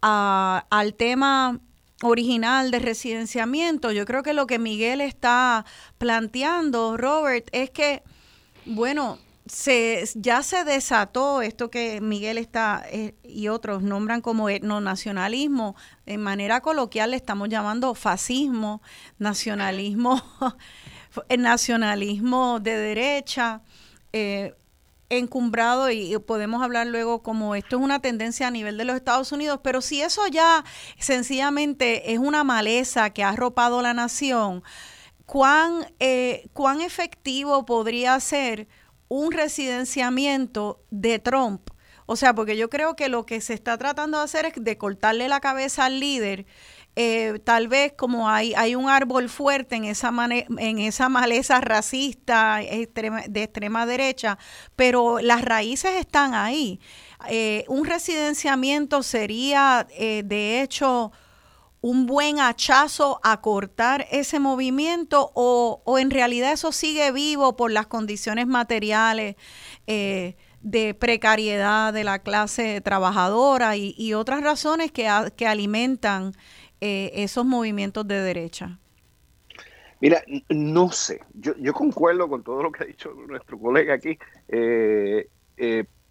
a, al tema original de residenciamiento, yo creo que lo que Miguel está planteando, Robert, es que, bueno, se, ya se desató esto que Miguel está eh, y otros nombran como etnonacionalismo. En manera coloquial le estamos llamando fascismo, nacionalismo, nacionalismo de derecha, eh, encumbrado y podemos hablar luego como esto es una tendencia a nivel de los Estados Unidos, pero si eso ya sencillamente es una maleza que ha arropado la nación, ¿cuán, eh, cuán efectivo podría ser? Un residenciamiento de Trump. O sea, porque yo creo que lo que se está tratando de hacer es de cortarle la cabeza al líder. Eh, tal vez como hay, hay un árbol fuerte en esa, en esa maleza racista de extrema derecha, pero las raíces están ahí. Eh, un residenciamiento sería, eh, de hecho, un buen hachazo a cortar ese movimiento o, o en realidad eso sigue vivo por las condiciones materiales eh, de precariedad de la clase trabajadora y, otras razones que, que alimentan eh, esos movimientos de derecha? Mira, no sé, yo, concuerdo con todo lo que ha dicho nuestro colega aquí. Eh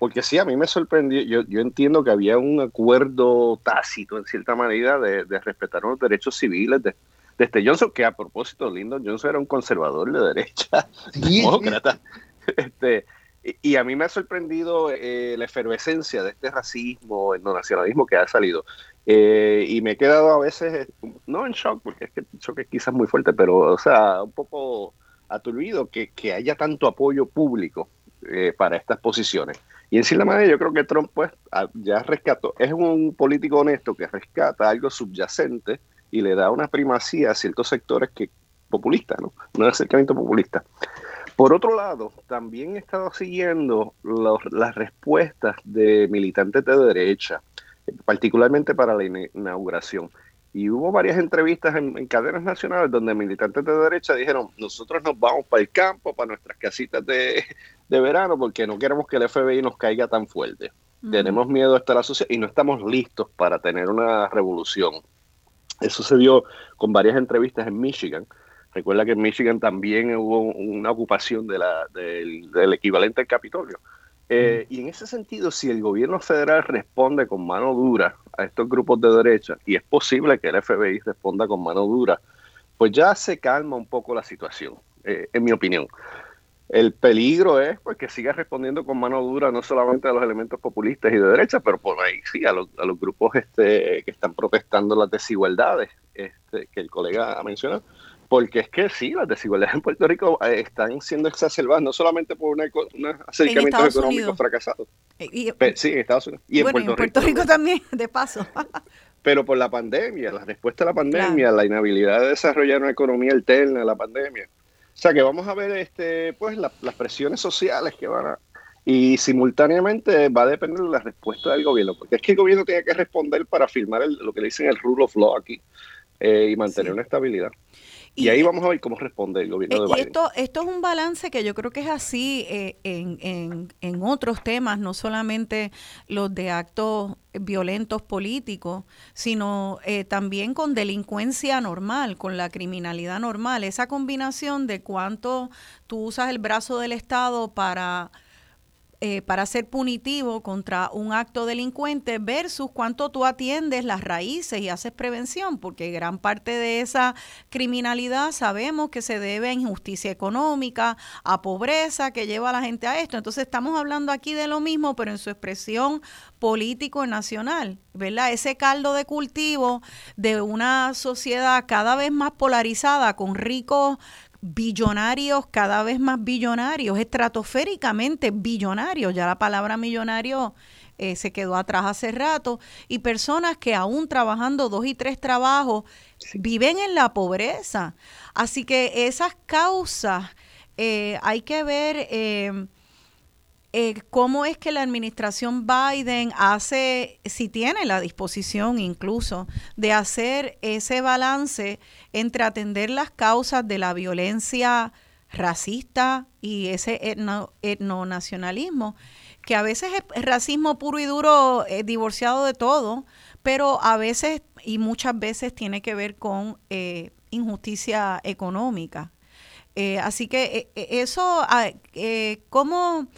porque sí, a mí me sorprendió, yo, yo entiendo que había un acuerdo tácito en cierta manera de, respetar los derechos civiles de, este Johnson, que a propósito, Lyndon Johnson era un conservador de derecha, demócrata. Este, y, a mí me ha sorprendido eh, la efervescencia de este racismo, el nacionalismo que ha salido. Eh, y me he quedado a veces, no en shock, porque es que el shock es quizás muy fuerte, pero, o sea, un poco aturdido que, que haya tanto apoyo público eh, para estas posiciones. Y en cierta manera yo creo que Trump pues ya rescató, es un político honesto que rescata algo subyacente y le da una primacía a ciertos sectores que populistas, ¿no? Un acercamiento populista. Por otro lado, también he estado siguiendo las respuestas de militantes de derecha, particularmente para la inauguración. Y hubo varias entrevistas en, cadenas nacionales donde militantes de derecha dijeron, nosotros nos vamos para el campo, para nuestras casitas de, de verano porque no queremos que el FBI nos caiga tan fuerte. Tenemos miedo a estar asociados y no estamos listos para tener una revolución. Eso se vio con varias entrevistas en Michigan. Recuerda que en Michigan también hubo una ocupación de la, del, equivalente al Capitolio. Eh, y en ese sentido, si el gobierno federal responde con mano dura a estos grupos de derecha, y es posible que el FBI responda con mano dura, pues ya se calma un poco la situación, eh, en mi opinión. el peligro es pues, que siga respondiendo con mano dura no solamente a los elementos populistas y de derecha, pero por ahí sí a los, a los grupos este, que están protestando las desigualdades este, que el colega ha mencionado. Porque es que sí, las desigualdades en Puerto Rico eh, están siendo exacerbadas no solamente por una, una acercamientos económicos fracasados. Eh, sí, en Estados Unidos. Y en Puerto, Rico, también, de paso. pero por la pandemia, la respuesta a la pandemia, la inhabilidad de desarrollar una economía alterna a la pandemia. O sea que vamos a ver este, pues las presiones sociales que van a, y simultáneamente va a depender de la respuesta del gobierno, porque es que el gobierno tiene que responder para firmar lo que le dicen el rule of law aquí eh, y mantener una estabilidad. Y, ahí vamos a ver cómo responde el gobierno de eh, Biden. Esto, esto es un balance que yo creo que es así eh, en, en, en, otros temas, no solamente los de actos violentos políticos, sino eh, también con delincuencia normal, con la criminalidad normal. Esa combinación de cuánto tú usas el brazo del Estado para eh, para ser punitivo contra un acto delincuente versus cuánto tú atiendes las raíces y haces prevención, porque gran parte de esa criminalidad sabemos que se debe a injusticia económica, a pobreza que lleva a la gente a esto. Entonces estamos hablando aquí de lo mismo, pero en su expresión político nacional, ¿verdad? Ese caldo de cultivo de una sociedad cada vez más polarizada, con ricos billonarios, cada vez más billonarios, estratosféricamente billonarios, ya la palabra millonario eh, se quedó atrás hace rato, y personas que aún trabajando dos y tres trabajos viven en la pobreza. Así que esas causas eh, hay que ver... Eh, eh, cómo es que la administración Biden hace, si tiene la disposición incluso, de hacer ese balance entre atender las causas de la violencia racista y ese etno, etnonacionalismo, que a veces es racismo puro y duro, eh, divorciado de todo, pero a veces y muchas veces tiene que ver con eh, injusticia económica. así que eso, ah, ¿cómo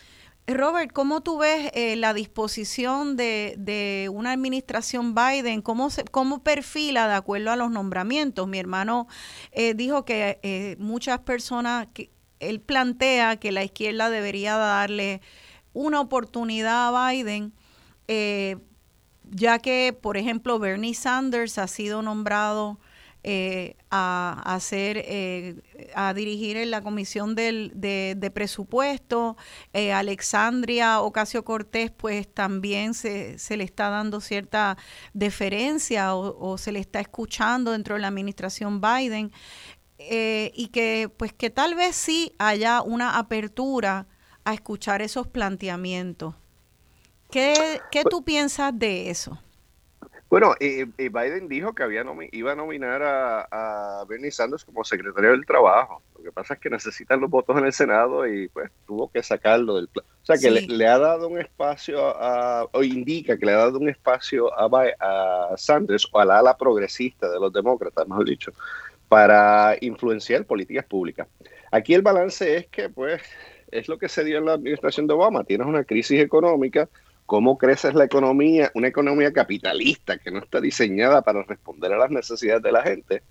Robert, ¿cómo tú ves eh, la disposición de, una administración Biden? ¿Cómo, se, ¿Cómo perfila de acuerdo a los nombramientos? Mi hermano eh, dijo que eh, muchas personas, que él plantea que la izquierda debería darle una oportunidad a Biden, ya que, por ejemplo, Bernie Sanders ha sido nombrado eh, a, hacer, eh, a dirigir en la comisión del, de, presupuesto. Eh, Alexandria Ocasio Cortés, pues también se, se, le está dando cierta deferencia o, se le está escuchando dentro de la administración Biden. y que pues que tal vez sí haya una apertura a escuchar esos planteamientos. ¿Qué, qué pues tú piensas de eso? Bueno, eh, eh, Biden dijo que había iba a nominar a, Bernie Sanders como secretario del Trabajo. Lo que pasa es que necesitan los votos en el Senado y pues tuvo que sacarlo del plan. O sea que le, ha dado un espacio a, o indica que le ha dado un espacio a, a Sanders o a la ala progresista de los demócratas, mejor dicho, para influenciar políticas públicas. Aquí el balance es que pues es lo que se dio en la administración de Obama. Tienes una crisis económica cómo crece la economía, una economía capitalista que no está diseñada para responder a las necesidades de la gente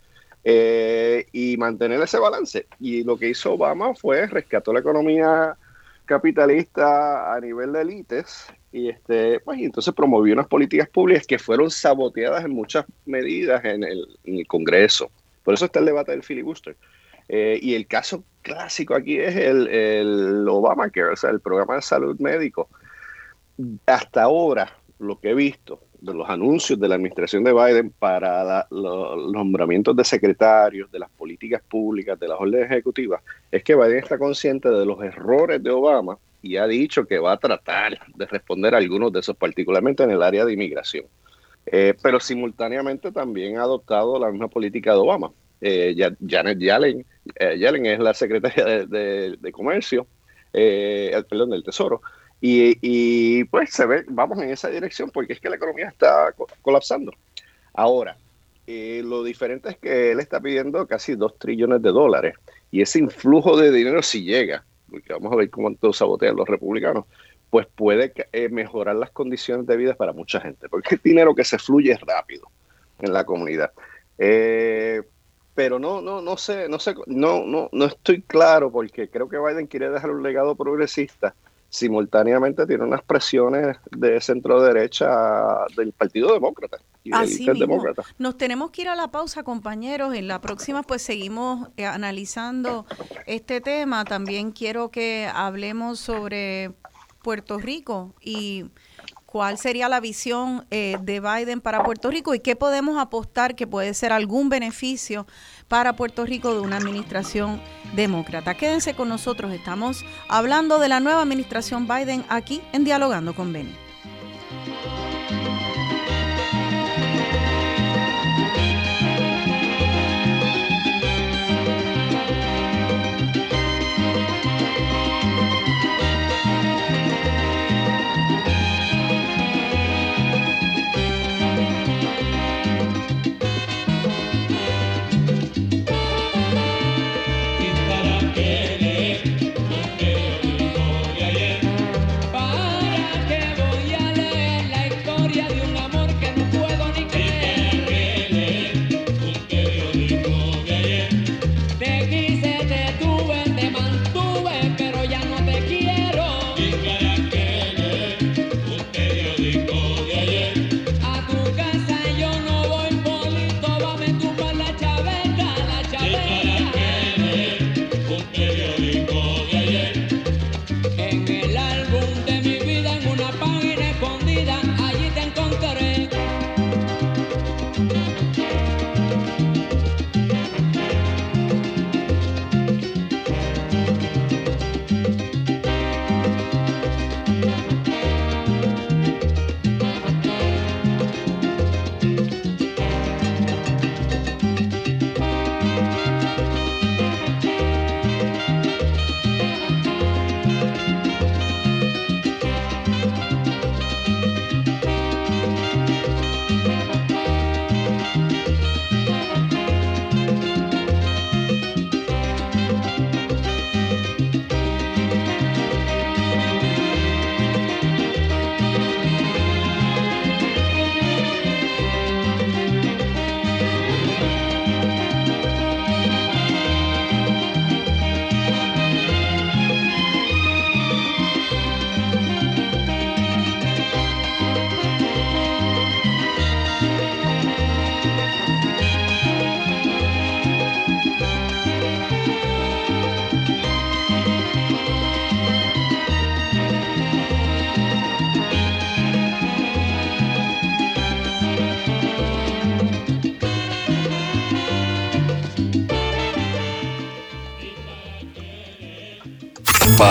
eh, y mantener ese balance. Y lo que hizo Obama fue rescató la economía capitalista a nivel de élites y este pues entonces promovió unas políticas públicas que fueron saboteadas en muchas medidas en el, Congreso. Por eso está el debate del filibuster. Eh, y el caso clásico aquí es el, el Obamacare, o sea, el programa de salud médico hasta ahora, lo que he visto de los anuncios de la administración de Biden para los nombramientos de secretarios, de las políticas públicas, de las órdenes ejecutivas, es que Biden está consciente de los errores de Obama y ha dicho que va a tratar de responder a algunos de esos, particularmente en el área de inmigración. Eh, pero simultáneamente también ha adoptado la misma política de Obama. Eh, Janet Yellen, eh, Yellen es la secretaria de, de Comercio, perdón, del Tesoro, y, pues se ve, vamos en esa dirección porque es que la economía está colapsando. Ahora, eh, lo diferente es que él está pidiendo casi 2 trillones de dólares y ese influjo de dinero si llega, porque vamos a ver todos sabotean los republicanos, pues puede eh, mejorar las condiciones de vida para mucha gente, porque es dinero que se fluye rápido en la comunidad. Eh, pero no, no, no sé, no sé, no, no, no estoy claro porque creo que Biden quiere dejar un legado progresista. Simultáneamente tiene unas presiones de centro derecha del Partido Demócrata. Y Así mismo. Nos tenemos que ir a la pausa, compañeros. En la próxima, pues seguimos eh, analizando este tema. También quiero que hablemos sobre Puerto Rico y cuál sería la visión eh, de Biden para Puerto Rico y qué podemos apostar que puede ser algún beneficio para Puerto Rico de una administración demócrata. Quédense con nosotros, estamos hablando de la nueva administración Biden aquí en Dialogando con Beni.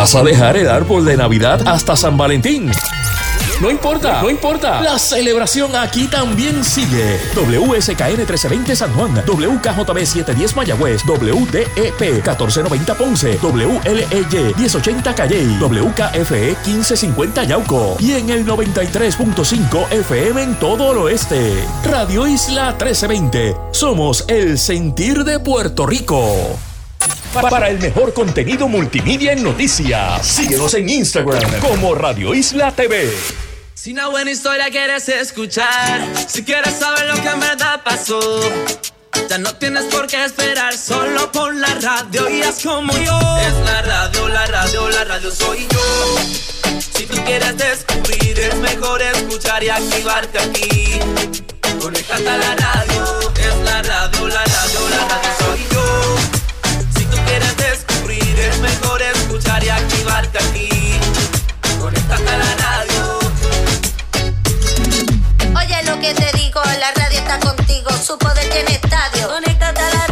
¿Vas a dejar el árbol de Navidad hasta San Valentín? No importa, no importa. La celebración aquí también sigue. WSKN 1320 San Juan, WKJB 710 Mayagüez, WDEP 1490 Ponce, WLEY 1080 Calle, WKFE 1550 Yauco y en el 93.5 FM en todo el oeste. Radio Isla 1320. Somos el sentir de Puerto Rico para el mejor contenido multimedia en noticias. Síguenos en Instagram como Radio Isla TV. Si una buena historia quieres escuchar, si quieres saber lo que en verdad pasó, ya no tienes por qué esperar, solo pon la radio y haz como yo. Es la radio, la radio, la radio soy yo. Si tú quieres descubrir, es mejor escuchar y activarte aquí. Conéctate a la radio, es la radio, la radio, la radio soy yo quieres descubrir, es mejor escuchar y activarte aquí. Conéctate a la radio. Oye lo que te digo, la radio está contigo, su poder tiene estadio. Conéctate a la radio.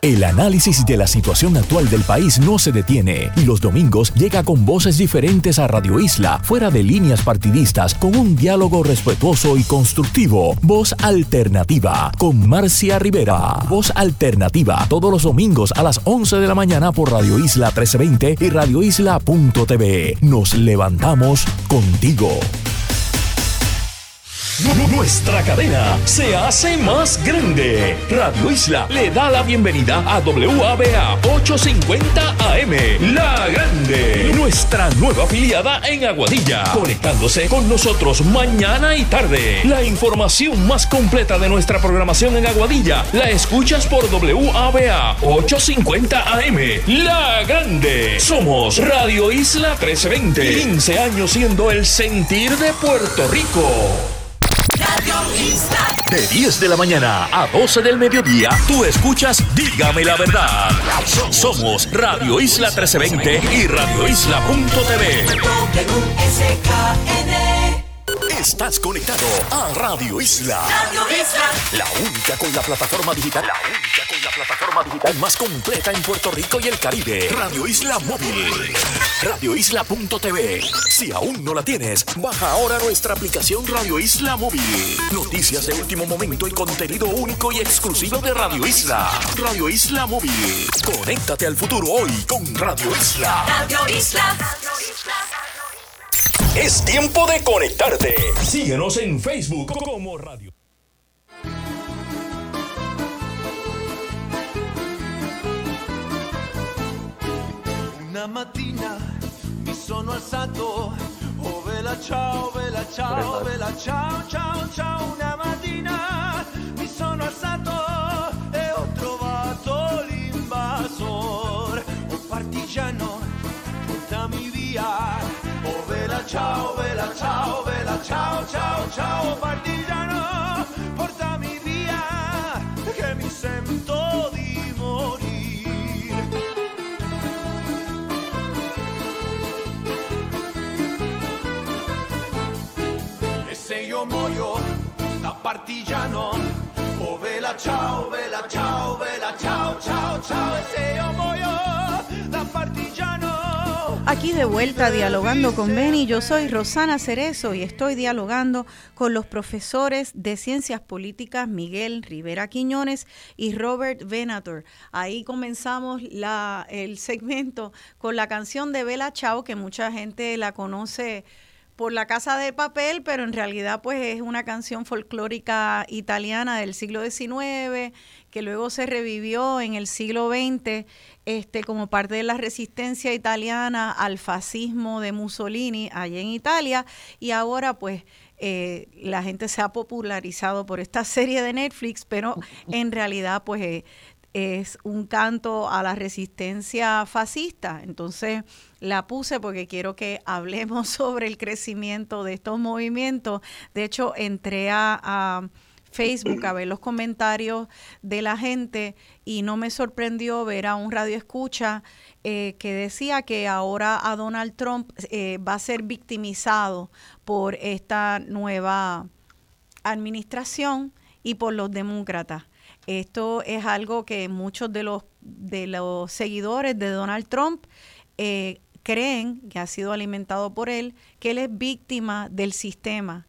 El análisis de la situación actual del país no se detiene y los domingos llega con voces diferentes a Radio Isla, fuera de líneas partidistas, con un diálogo respetuoso y constructivo. Voz Alternativa con Marcia Rivera. Voz Alternativa todos los domingos a las 11 de la mañana por Radio Isla 1320 y radioisla.tv. Nos levantamos contigo. Nuestra cadena se hace más grande. Radio Isla le da la bienvenida a WABA 850 AM. La Grande. Nuestra nueva afiliada en Aguadilla. Conectándose con nosotros mañana y tarde. La información más completa de nuestra programación en Aguadilla la escuchas por WABA 850 AM. La Grande. Somos Radio Isla 1320. 15 años siendo el sentir de Puerto Rico. De 10 de la mañana a 12 del mediodía, tú escuchas Dígame la verdad. Somos Radio Isla 1320 y radioisla.tv. Estás conectado a Radio Isla. Radio Isla. La única con la plataforma digital. La única con la plataforma digital más completa en Puerto Rico y el Caribe. Radio Isla Móvil. Radioisla.tv. Si aún no la tienes, baja ahora nuestra aplicación Radio Isla Móvil. Noticias de último momento y contenido único y exclusivo de Radio Isla. Radio Isla Móvil. Conéctate al futuro hoy con Radio Isla. Radio Isla. Es tiempo de conectarte. Síguenos en Facebook como Radio. Una mattina mi sono alzato, oh vela ciao, vela ciao, vela ciao, ciao, ciao. Una mattina mi sono alzato ciao, vela ciao, vela ciao, ciao, ciao, partigiano, portami via, che mi sento di morire. E se io muoio da partigiano, oh vela ciao, vela ciao, vela ciao, ciao, ciao, e se io muoio da partigiano. Aquí de vuelta dialogando con Beni, yo soy Rosana Cerezo y estoy dialogando con los profesores de Ciencias Políticas Miguel Rivera Quiñones y Robert Venator. Ahí comenzamos la, el segmento con la canción de Bella Chao, que mucha gente la conoce por la casa de papel, pero en realidad pues es una canción folclórica italiana del siglo XIX que luego se revivió en el siglo XX este, como parte de la resistencia italiana al fascismo de Mussolini allá en Italia y ahora pues eh, la gente se ha popularizado por esta serie de Netflix, pero en realidad pues eh, es un canto a la resistencia fascista. Entonces la puse porque quiero que hablemos sobre el crecimiento de estos movimientos. De hecho, entré a, a Facebook a ver los comentarios de la gente y no me sorprendió ver a un radio escucha eh, que decía que ahora a Donald Trump eh, va a ser victimizado por esta nueva administración y por los demócratas. Esto es algo que muchos de los, de los seguidores de Donald Trump eh, creen, que ha sido alimentado por él, que él es víctima del sistema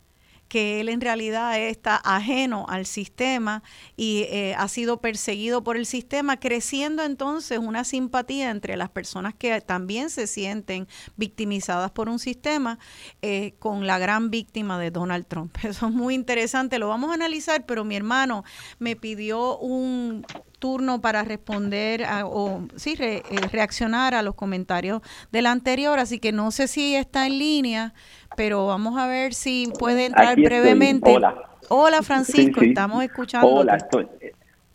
que él en realidad está ajeno al sistema y eh, ha sido perseguido por el sistema, creciendo entonces una simpatía entre las personas que también se sienten victimizadas por un sistema eh, con la gran víctima de Donald Trump. Eso es muy interesante, lo vamos a analizar, pero mi hermano me pidió un turno para responder a- o sí re- eh, reaccionar a los comentarios del anterior, así que no sé si está en línea, pero vamos a ver si puede entrar Aquí estoy. brevemente. Hola. Hola Francisco, Sí, sí. estamos escuchando. Hola, estoy,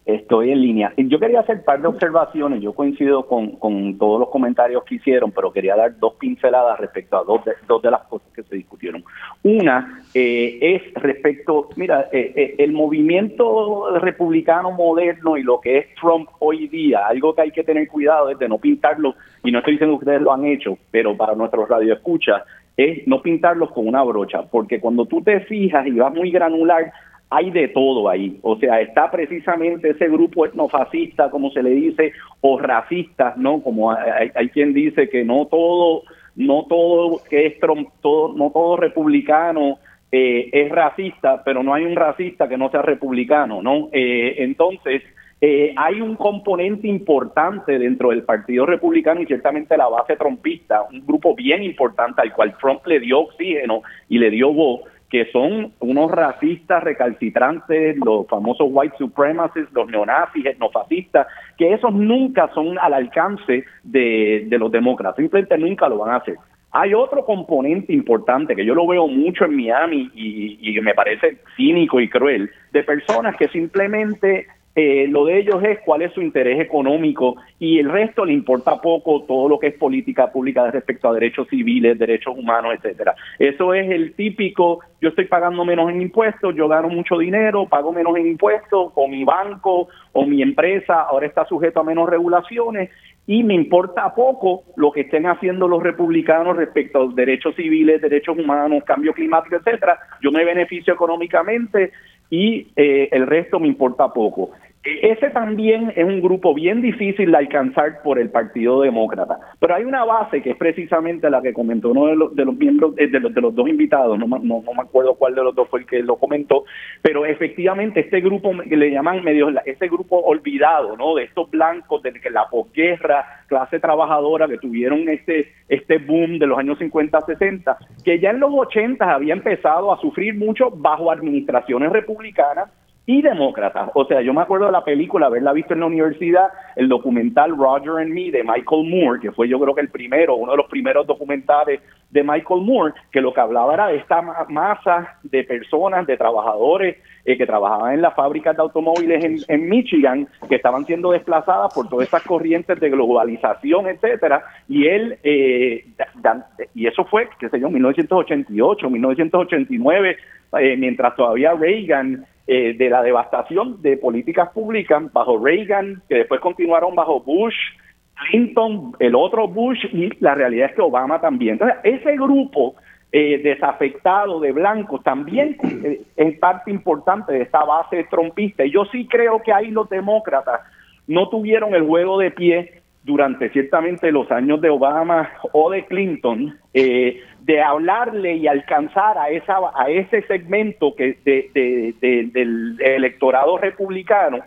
estoy en línea. Yo quería hacer un par de observaciones. Yo coincido con, con todos los comentarios que hicieron, pero quería dar dos pinceladas respecto a dos de, dos de las cosas que se discutieron. Una eh, es respecto, mira, eh, eh, el movimiento republicano moderno y lo que es Trump hoy día, algo que hay que tener cuidado es de no pintarlo, y no estoy diciendo que ustedes lo han hecho, pero para nuestros radioescuchas, es no pintarlos con una brocha, porque cuando tú te fijas y vas muy granular, hay de todo ahí. O sea, está precisamente ese grupo etnofascista, como se le dice, o racistas, ¿no? Como hay, quien dice que no todo, no todo que es todo, no todo republicano eh, es racista, pero no hay un racista que no sea republicano, ¿no? Eh, entonces, eh, hay un componente importante dentro del Partido Republicano y ciertamente la base trompista, un grupo bien importante al cual Trump le dio oxígeno y le dio voz, que son unos racistas recalcitrantes, los famosos white supremacists, los neonazis, etnofascistas, que esos nunca son al alcance de, de los demócratas, simplemente nunca lo van a hacer. Hay otro componente importante que yo lo veo mucho en Miami y, y me parece cínico y cruel, de personas que simplemente eh, lo de ellos es cuál es su interés económico y el resto le importa poco todo lo que es política pública respecto a derechos civiles, derechos humanos, etcétera. Eso es el típico, yo estoy pagando menos en impuestos, yo gano mucho dinero, pago menos en impuestos, o mi banco o mi empresa ahora está sujeto a menos regulaciones y me importa poco lo que estén haciendo los republicanos respecto a derechos civiles, derechos humanos, cambio climático, etcétera. Yo me beneficio económicamente y eh, el resto me importa poco. E, ese también es un grupo bien difícil de alcanzar por el Partido Demócrata, pero hay una base que es precisamente la que comentó uno de los, de los miembros, eh, de los, de los dos invitados, no, me acuerdo cuál de los dos fue el que lo comentó, pero efectivamente este grupo que le llaman medio, ese grupo olvidado, ¿no? De estos blancos de que la posguerra, clase trabajadora que tuvieron este, este boom de los años 50, 60, que ya en los 80 había empezado a sufrir mucho bajo administraciones republicanas y demócratas. O sea, yo me acuerdo de la película, haberla visto en la universidad, el documental Roger and Me de Michael Moore, que fue yo creo que el primero, uno de los primeros documentales de Michael Moore, que lo que hablaba era de esta masa de personas, de trabajadores eh, que trabajaban en las fábricas de automóviles en, Michigan, que estaban siendo desplazadas por todas esas corrientes de globalización, etcétera, y él, eh, y eso fue, qué sé yo, 1988, 1989, eh, mientras todavía Reagan eh, de la devastación de políticas públicas bajo Reagan, que después continuaron bajo Bush, Clinton, el otro Bush y la realidad es que Obama también. Ese grupo eh, desafectado de blancos también eh, es parte importante de esta base trompista. Y yo sí creo que ahí los demócratas no tuvieron el juego de pie durante ciertamente los años de Obama o de Clinton, eh, de hablarle y alcanzar a esa a ese segmento que del electorado republicano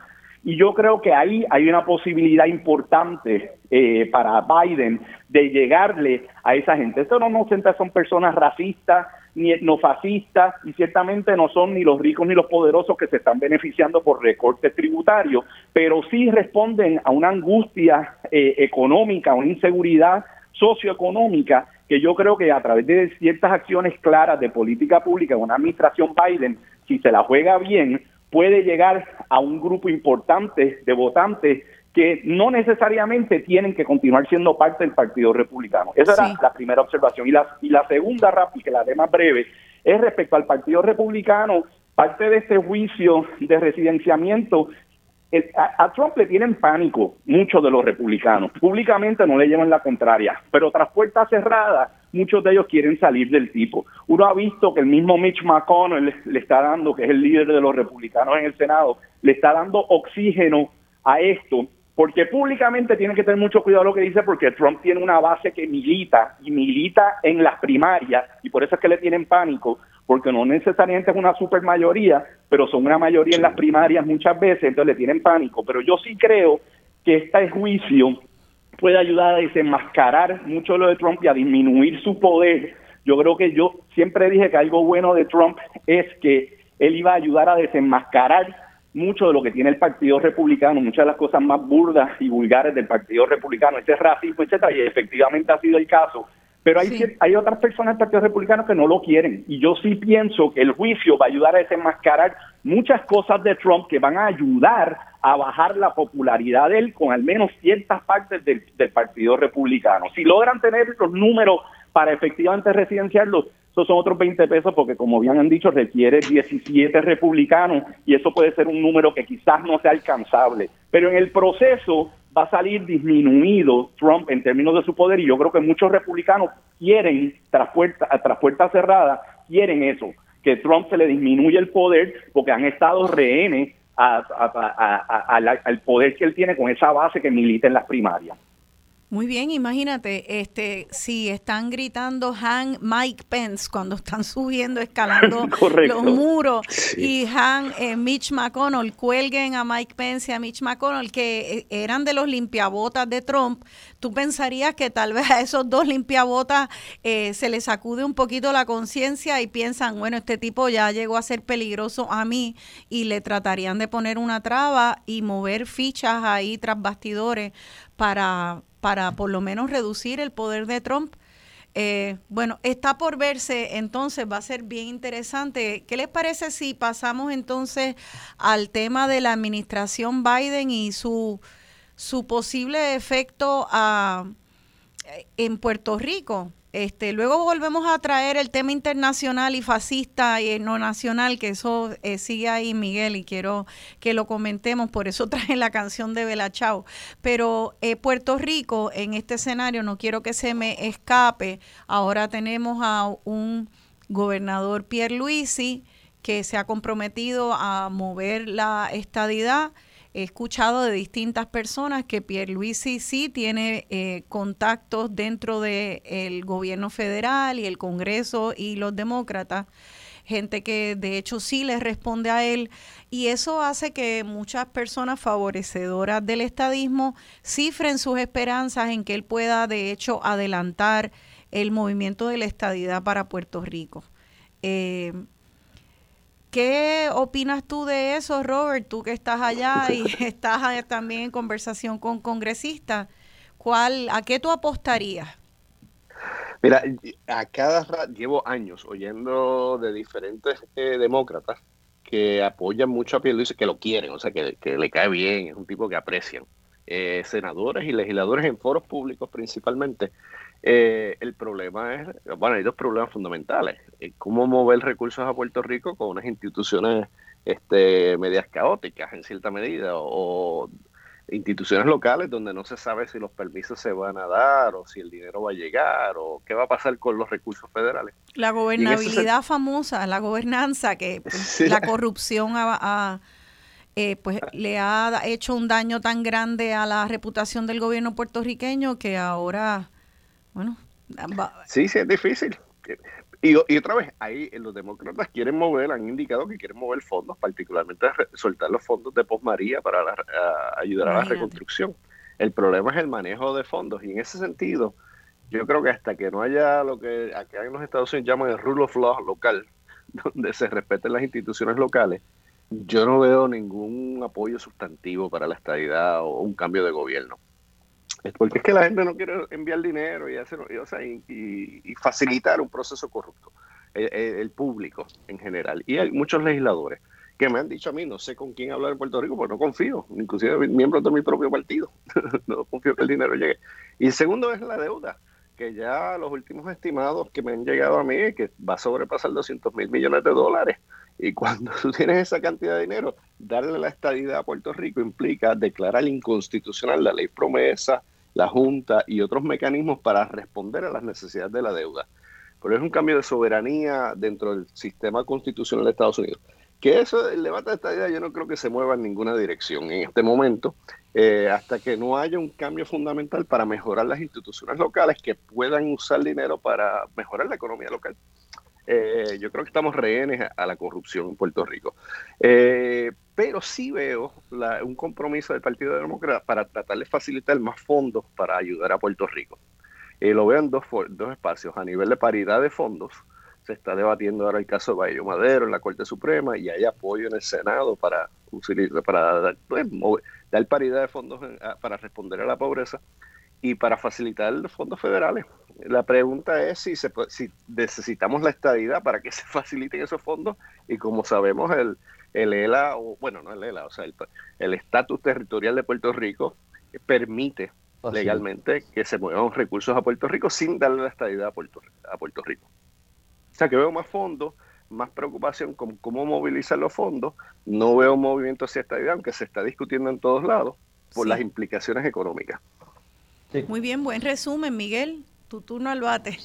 y yo creo que ahí hay una posibilidad importante eh, para Biden de llegarle a esa gente. Esto no nos son personas racistas ni etnofascistas y ciertamente no son ni los ricos ni los poderosos que se están beneficiando por recortes tributarios, pero sí responden a una angustia eh, económica, una inseguridad socioeconómica que yo creo que a través de ciertas acciones claras de política pública, una administración Biden, si se la juega bien, puede llegar a un grupo importante de votantes que no necesariamente tienen que continuar siendo parte del Partido Republicano. Esa era la primera observación. Y la, y la segunda, rápida, que la de más breve, es respecto al Partido Republicano, parte de este juicio de residenciamiento a, Trump le tienen pánico muchos de los republicanos. Públicamente no le llevan la contraria, pero tras puertas cerradas muchos de ellos quieren salir del tipo. Uno ha visto que el mismo Mitch McConnell le está dando, que es el líder de los republicanos en el Senado, le está dando oxígeno a esto, porque públicamente tiene que tener mucho cuidado lo que dice, porque Trump tiene una base que milita y milita en las primarias, y por eso es que le tienen pánico, porque no necesariamente es una super mayoría, pero son una mayoría en las primarias muchas veces, entonces le tienen pánico. Pero yo sí creo que este juicio puede ayudar a desenmascarar mucho de lo de Trump y a disminuir su poder. Yo creo que yo siempre dije que algo bueno de Trump es que él iba a ayudar a desenmascarar mucho de lo que tiene el Partido Republicano, muchas de las cosas más burdas y vulgares del Partido Republicano, ese racismo, etcétera, y efectivamente ha sido el caso pero hay, hay otras personas del Partido Republicano que no lo quieren. Y yo sí pienso que el juicio va a ayudar a desenmascarar muchas cosas de Trump que van a ayudar a bajar la popularidad de él con al menos ciertas partes del, Partido Republicano. Si logran tener los números para efectivamente residenciarlos, esos son otros 20 pesos porque como bien han dicho requiere 17 republicanos y eso puede ser un número que quizás no sea alcanzable. Pero en el proceso va a salir disminuido Trump en términos de su poder y yo creo que muchos republicanos quieren, tras puertas tras puerta cerrada, quieren eso, que Trump se le disminuye el poder porque han estado rehenes al poder que él tiene con esa base que milita en las primarias. Muy bien, imagínate, este, si están gritando Han Mike Pence cuando están subiendo, escalando los muros y Han eh, Mitch McConnell cuelguen a Mike Pence y a Mitch McConnell que eh, eran de los limpiabotas de Trump, tú pensarías que tal vez a esos dos limpiabotas eh, se les sacude un poquito la conciencia y piensan, bueno, este tipo ya llegó a ser peligroso a mí y le tratarían de poner una traba y mover fichas ahí tras bastidores para para por lo menos reducir el poder de Trump. Eh, bueno, está por verse, entonces va a ser bien interesante. ¿Qué les parece si pasamos entonces al tema de la administración Biden y su, su posible efecto a, en Puerto Rico? Este, luego volvemos a traer el tema internacional y fascista y no nacional, que eso eh, sigue ahí, Miguel, y quiero que lo comentemos, por eso traje la canción de Bella Chao. Pero eh, Puerto Rico, en este escenario, no quiero que se me escape, ahora tenemos a un gobernador Pierre Luisi que se ha comprometido a mover la estadidad he escuchado de distintas personas que Pierluisi sí tiene eh, contactos dentro del gobierno federal y el Congreso y los demócratas, gente que de hecho sí le responde a él, y eso hace que muchas personas favorecedoras del estadismo cifren sus esperanzas en que él pueda de hecho adelantar el movimiento de la estadidad para Puerto Rico. Eh, ¿Qué opinas tú de eso, Robert? Tú que estás allá y estás también en conversación con congresistas, ¿cuál, ¿a qué tú apostarías? Mira, a cada llevo años oyendo de diferentes eh, demócratas que apoyan mucho a Pierluisi, que lo quieren, o sea, que, le cae bien, es un tipo que aprecian. Eh, senadores y legisladores en foros públicos principalmente, eh, el problema es, bueno, hay dos problemas fundamentales. Eh, ¿Cómo mover recursos a Puerto Rico con unas instituciones este, medias caóticas en cierta medida o, instituciones locales donde no se sabe si los permisos se van a dar o si el dinero va a llegar o qué va a pasar con los recursos federales? La gobernabilidad famosa, la gobernanza, que pues, la corrupción eh, pues le ha hecho un daño tan grande a la reputación del gobierno puertorriqueño que ahora bueno, sí, sí, es difícil. Y, otra vez, ahí los demócratas quieren mover, han indicado que quieren mover fondos, particularmente soltar los fondos de Post María para ayudar a la reconstrucción. El problema es el manejo de fondos y en ese sentido, yo creo que hasta que no haya lo que acá en los Estados Unidos llaman el rule of law local, donde se respeten las instituciones locales, yo no veo ningún apoyo sustantivo para la estabilidad o un cambio de gobierno. Porque es que la gente no quiere enviar dinero y, hacer, y, facilitar un proceso corrupto, el, público en general. Y hay muchos legisladores que me han dicho a mí, no sé con quién hablar en Puerto Rico, pues no confío, inclusive miembros de mi propio partido, no confío que el dinero llegue. Y el segundo es la deuda, que ya los últimos estimados que me han llegado a mí que va a sobrepasar 200 mil millones de dólares. Y cuando tú tienes esa cantidad de dinero, darle la estadidad a Puerto Rico implica declarar inconstitucional la ley promesa, la Junta y otros mecanismos para responder a las necesidades de la deuda. Pero es un cambio de soberanía dentro del sistema constitucional de Estados Unidos. Que eso, el debate de esta idea, yo no creo que se mueva en ninguna dirección en este momento, eh, hasta que no haya un cambio fundamental para mejorar las instituciones locales que puedan usar dinero para mejorar la economía local. Eh, yo creo que estamos rehenes a, la corrupción en Puerto Rico. Eh, pero sí veo un compromiso del Partido Demócrata para tratar de facilitar más fondos para ayudar a Puerto Rico. Eh, lo veo en dos, dos espacios. A nivel de paridad de fondos, se está debatiendo ahora el caso de Bayo Madero en la Corte Suprema y hay apoyo en el Senado para, para dar, pues, dar paridad de fondos para responder a la pobreza y para facilitar los fondos federales. La pregunta es si, se, si necesitamos la estadidad para que se faciliten esos fondos y como sabemos el, el ELA, o, bueno, no el ELA, o sea, el estatus territorial de Puerto Rico permite legalmente que se muevan recursos a Puerto Rico sin darle la estadidad a Puerto, a Puerto Rico. O sea que veo más fondos, más preocupación con cómo movilizar los fondos, no veo movimiento hacia estadidad, aunque se está discutiendo en todos lados por las implicaciones económicas. Muy bien, buen resumen, Miguel. tu turno al bate.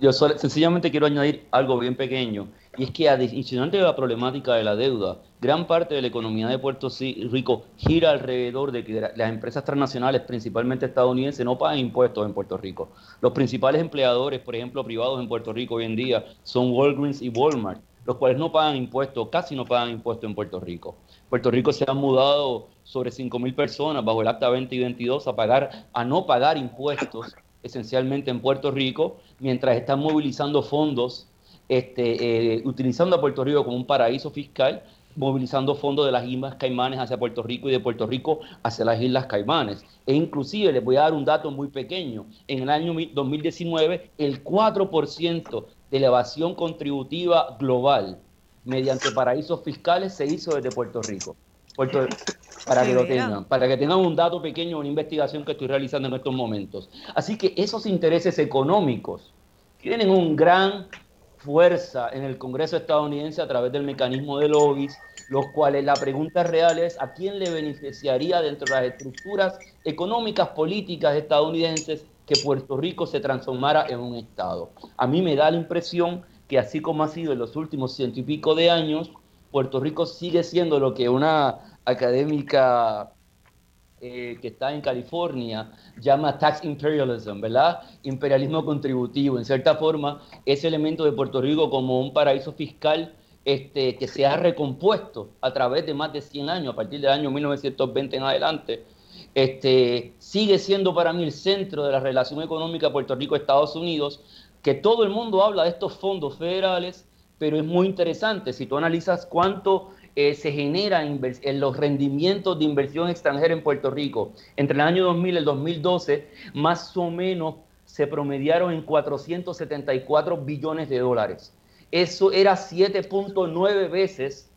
Yo sencillamente quiero añadir algo bien pequeño, y es que adicional de la problemática de la deuda, gran parte de la economía de Puerto Rico gira alrededor de que las empresas transnacionales, principalmente estadounidenses, no pagan impuestos en Puerto Rico. Los principales empleadores, por ejemplo, privados en Puerto Rico hoy en día son Walgreens y Walmart, los cuales no pagan impuestos, casi no pagan impuestos en Puerto Rico. Puerto Rico se han mudado sobre 5.000 personas bajo el Acta 2022 a pagar, a no pagar impuestos esencialmente en Puerto Rico, mientras están movilizando fondos, este, eh, utilizando a Puerto Rico como un paraíso fiscal, movilizando fondos de las Islas Caimanes hacia Puerto Rico y de Puerto Rico hacia las Islas Caimanes. E inclusive les voy a dar un dato muy pequeño. En el año 2019, el 4% de la evasión contributiva global mediante paraísos fiscales se hizo desde Puerto Rico. para que lo tengan, para que tengan un dato pequeño, una investigación que estoy realizando en estos momentos. Así que esos intereses económicos tienen un gran fuerza en el Congreso estadounidense a través del mecanismo de lobbies, los cuales la pregunta real es a quién le beneficiaría dentro de las estructuras económicas políticas estadounidenses que Puerto Rico se transformara en un Estado. A mí me da la impresión que así como ha sido en los últimos ciento y pico de años, Puerto Rico sigue siendo lo que una académica eh, que está en California llama tax imperialism, ¿verdad? Imperialismo contributivo. En cierta forma, ese elemento de Puerto Rico como un paraíso fiscal este, que se ha recompuesto a través de más de 100 años, a partir del año 1920 en adelante, este, sigue siendo para mí el centro de la relación económica Puerto Rico-Estados Unidos, que todo el mundo habla de estos fondos federales, pero es muy interesante si tú analizas cuánto eh, se genera en los rendimientos de inversión extranjera en Puerto Rico. Entre el año 2000 y el 2012, más o menos se promediaron en 474 billones de dólares. Eso era 7.9 veces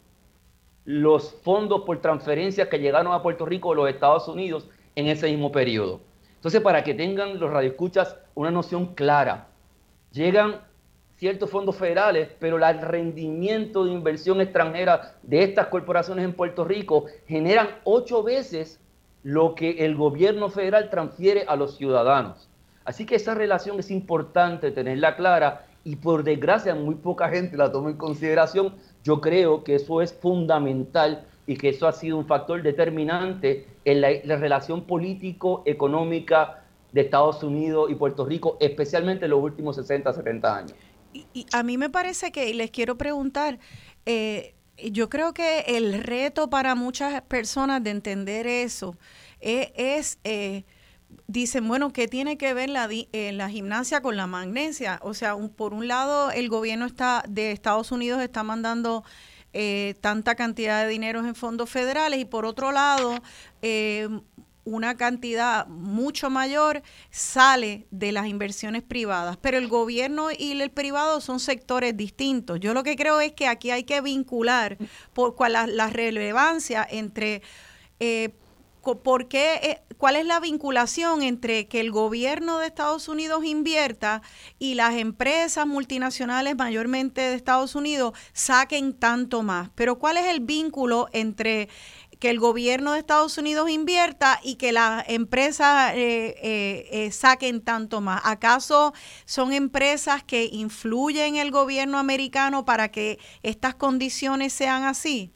los fondos por transferencias que llegaron a Puerto Rico de los Estados Unidos en ese mismo periodo. Entonces, para que tengan los radioescuchas una noción clara, llegan ciertos fondos federales, pero el rendimiento de inversión extranjera de estas corporaciones en Puerto Rico generan ocho veces lo que el gobierno federal transfiere a los ciudadanos. Así que esa relación es importante tenerla clara y por desgracia muy poca gente la toma en consideración. Yo creo que eso es fundamental y que eso ha sido un factor determinante en la, la relación político-económica de Estados Unidos y Puerto Rico, especialmente en los últimos 60, 70 años. Y, a mí me parece que, y les quiero preguntar, eh, yo creo que el reto para muchas personas de entender eso eh, es, eh, dicen, bueno, ¿qué tiene que ver la, la gimnasia con la magnesia? O sea, por un lado, el gobierno está de Estados Unidos está mandando tanta cantidad de dinero en fondos federales y por otro lado, una cantidad mucho mayor sale de las inversiones privadas, pero el gobierno y el privado son sectores distintos. Yo lo que creo es que aquí hay que vincular por la, relevancia entre eh, por qué, eh, cuál es la vinculación entre que el gobierno de Estados Unidos invierta y las empresas multinacionales mayormente de Estados Unidos saquen tanto más. Pero cuál es el vínculo entre que el gobierno de Estados Unidos invierta y que las empresas eh, eh, eh, saquen tanto más. ¿Acaso son empresas que influyen en el gobierno americano para que estas condiciones sean así?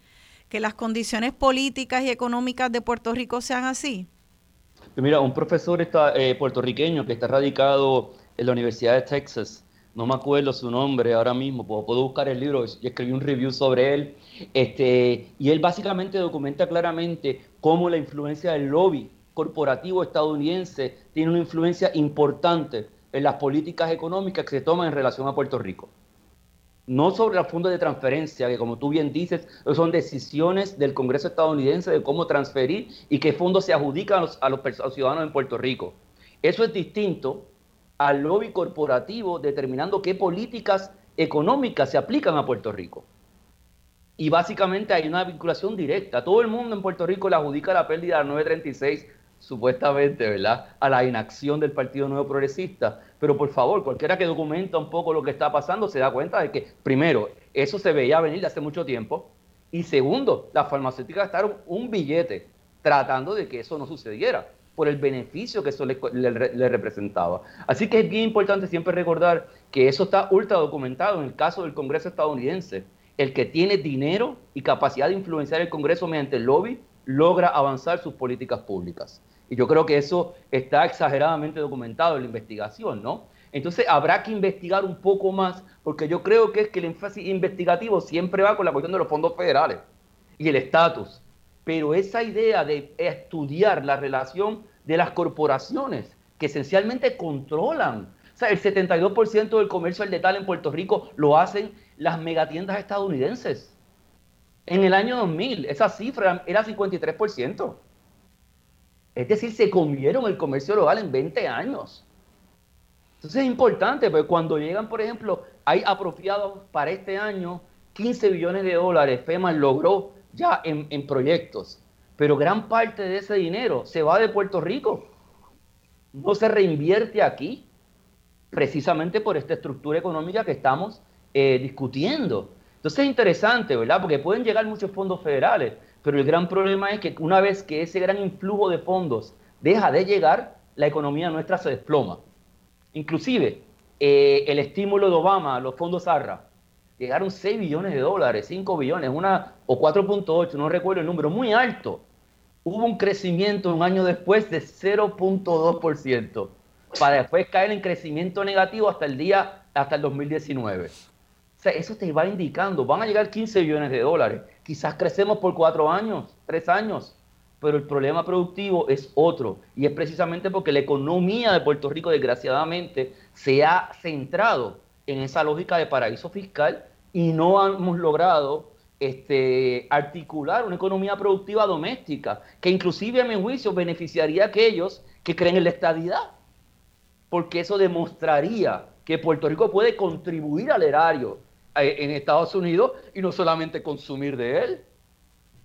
¿Que las condiciones políticas y económicas de Puerto Rico sean así? Mira, un profesor está, puertorriqueño que está radicado en la Universidad de Texas, no me acuerdo su nombre ahora mismo, puedo, puedo buscar el libro, y escribí un review sobre él, este, y él básicamente documenta claramente cómo la influencia del lobby corporativo estadounidense tiene una influencia importante en las políticas económicas que se toman en relación a Puerto Rico. No sobre los fondos de transferencia, que como tú bien dices, son decisiones del Congreso estadounidense de cómo transferir y qué fondos se adjudican a los ciudadanos en Puerto Rico. Eso es distinto al lobby corporativo determinando qué políticas económicas se aplican a Puerto Rico. Y básicamente hay una vinculación directa. Todo el mundo en Puerto Rico le adjudica la pérdida del 936, supuestamente, ¿verdad? A la inacción del Partido Nuevo Progresista. Pero por favor, cualquiera que documenta un poco lo que está pasando se da cuenta de que, primero, eso se veía venir de hace mucho tiempo. Y segundo, las farmacéuticas gastaron un billete tratando de que eso no sucediera. por el beneficio que eso le, le, representaba. Así que es bien importante siempre recordar que eso está ultra documentado en el caso del Congreso estadounidense. El que tiene dinero y capacidad de influenciar el Congreso mediante el lobby logra avanzar sus políticas públicas. Y yo creo que eso está exageradamente documentado en la investigación, ¿no? Entonces habrá que investigar un poco más, porque yo creo que es que el énfasis investigativo siempre va con la cuestión de los fondos federales y el estatus. Pero esa idea de estudiar la relación de las corporaciones que esencialmente controlan, o sea, el 72% del comercio al detalle en Puerto Rico lo hacen las megatiendas estadounidenses. En el año 2000, esa cifra era 53%. Es decir, se comieron el comercio local en 20 años. Entonces es importante, porque cuando llegan, por ejemplo, hay apropiados para este año 15 billones de dólares, FEMA logró ya en, en proyectos, pero gran parte de ese dinero se va de Puerto Rico, no se reinvierte aquí, precisamente por esta estructura económica que estamos eh, discutiendo. Entonces es interesante, ¿verdad? Porque pueden llegar muchos fondos federales, pero el gran problema es que una vez que ese gran influjo de fondos deja de llegar, la economía nuestra se desploma. Inclusive, eh, el estímulo de Obama, los fondos ARRA, llegaron 6 billones de dólares, 5 billones, una o 4.8, no recuerdo el número, muy alto. Hubo un crecimiento un año después de 0.2%, para después caer en crecimiento negativo hasta el día, hasta el 2019. O sea, eso te va indicando, van a llegar 15 billones de dólares. Quizás crecemos por cuatro años, tres años, pero el problema productivo es otro. Y es precisamente porque la economía de Puerto Rico, desgraciadamente, se ha centrado en esa lógica de paraíso fiscal y no hemos logrado este, articular una economía productiva doméstica, que inclusive a mi juicio beneficiaría a aquellos que creen en la estadidad, porque eso demostraría que Puerto Rico puede contribuir al erario en Estados Unidos y no solamente consumir de él.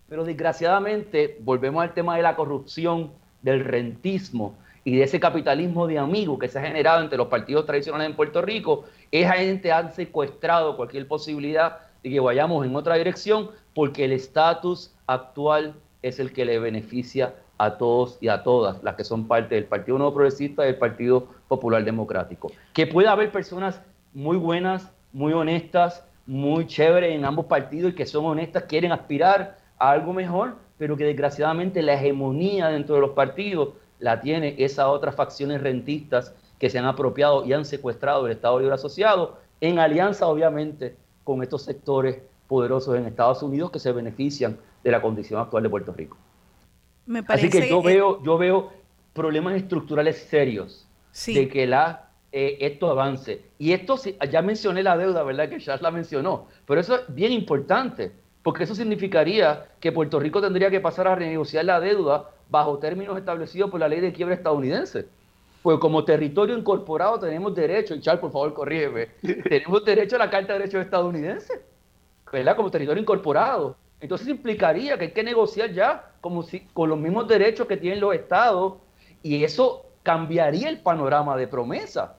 Pero desgraciadamente volvemos al tema de la corrupción, del rentismo y de ese capitalismo de amigos que se ha generado entre los partidos tradicionales en Puerto Rico. Esa gente ha secuestrado cualquier posibilidad de que vayamos en otra dirección porque el estatus actual es el que le beneficia a todos y a todas las que son parte del Partido Nuevo Progresista y del Partido Popular Democrático. Que puede haber personas muy buenas, muy honestas, muy chéveres en ambos partidos y que son honestas, quieren aspirar a algo mejor, pero que desgraciadamente la hegemonía dentro de los partidos la tiene esas otras facciones rentistas que se han apropiado y han secuestrado el Estado Libre Asociado, en alianza obviamente con estos sectores poderosos en Estados Unidos que se benefician de la condición actual de Puerto Rico. Así que yo veo, yo veo problemas estructurales serios de que la eh, esto avance. Y esto, ya mencioné la deuda, ¿verdad? Que ya la mencionó, pero eso es bien importante, porque eso significaría que Puerto Rico tendría que pasar a renegociar la deuda bajo términos establecidos por la ley de quiebra estadounidense. Pues como territorio incorporado tenemos derecho, y Charles, por favor, corrígeme, tenemos derecho a la Carta de Derechos estadounidense, ¿verdad? Como territorio incorporado. Entonces implicaría que hay que negociar ya como si, con los mismos derechos que tienen los estados, y eso cambiaría el panorama de promesa